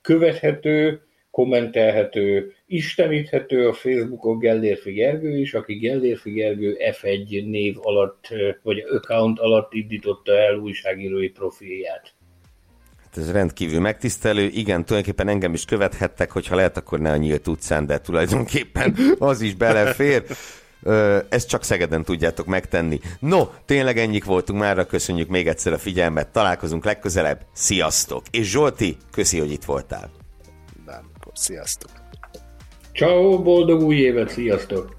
követhető, kommentelhető, isteníthető a Facebookon Gellérfi Gergő is, aki Gellérfi Gergő F1 név alatt, vagy account alatt indította el újságírói profilját. Hát ez rendkívül megtisztelő. Igen, tulajdonképpen engem is követhettek, hogyha lehet, akkor ne a nyílt utcán, de tulajdonképpen az is belefér. Ezt csak Szegeden tudjátok megtenni. No, tényleg ennyik voltunk már, köszönjük még egyszer a figyelmet, találkozunk legközelebb, sziasztok! És Zsolti, köszi, hogy itt voltál. Bármikor, sziasztok! Ciao, boldog új évet, sziasztok!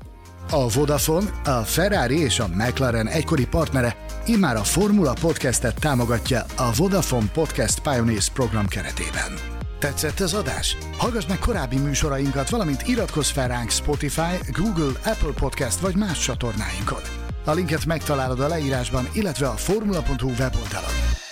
A Vodafone, a Ferrari és a McLaren egykori partnere immár a Formula Podcastet támogatja a Vodafone Podcast Pioneers program keretében. Tetszett az adás? Hallgass meg korábbi műsorainkat, valamint iratkozz fel ránk Spotify, Google, Apple Podcast vagy más csatornáinkon. A linket megtalálod a leírásban, illetve a formula.hu weboldalon.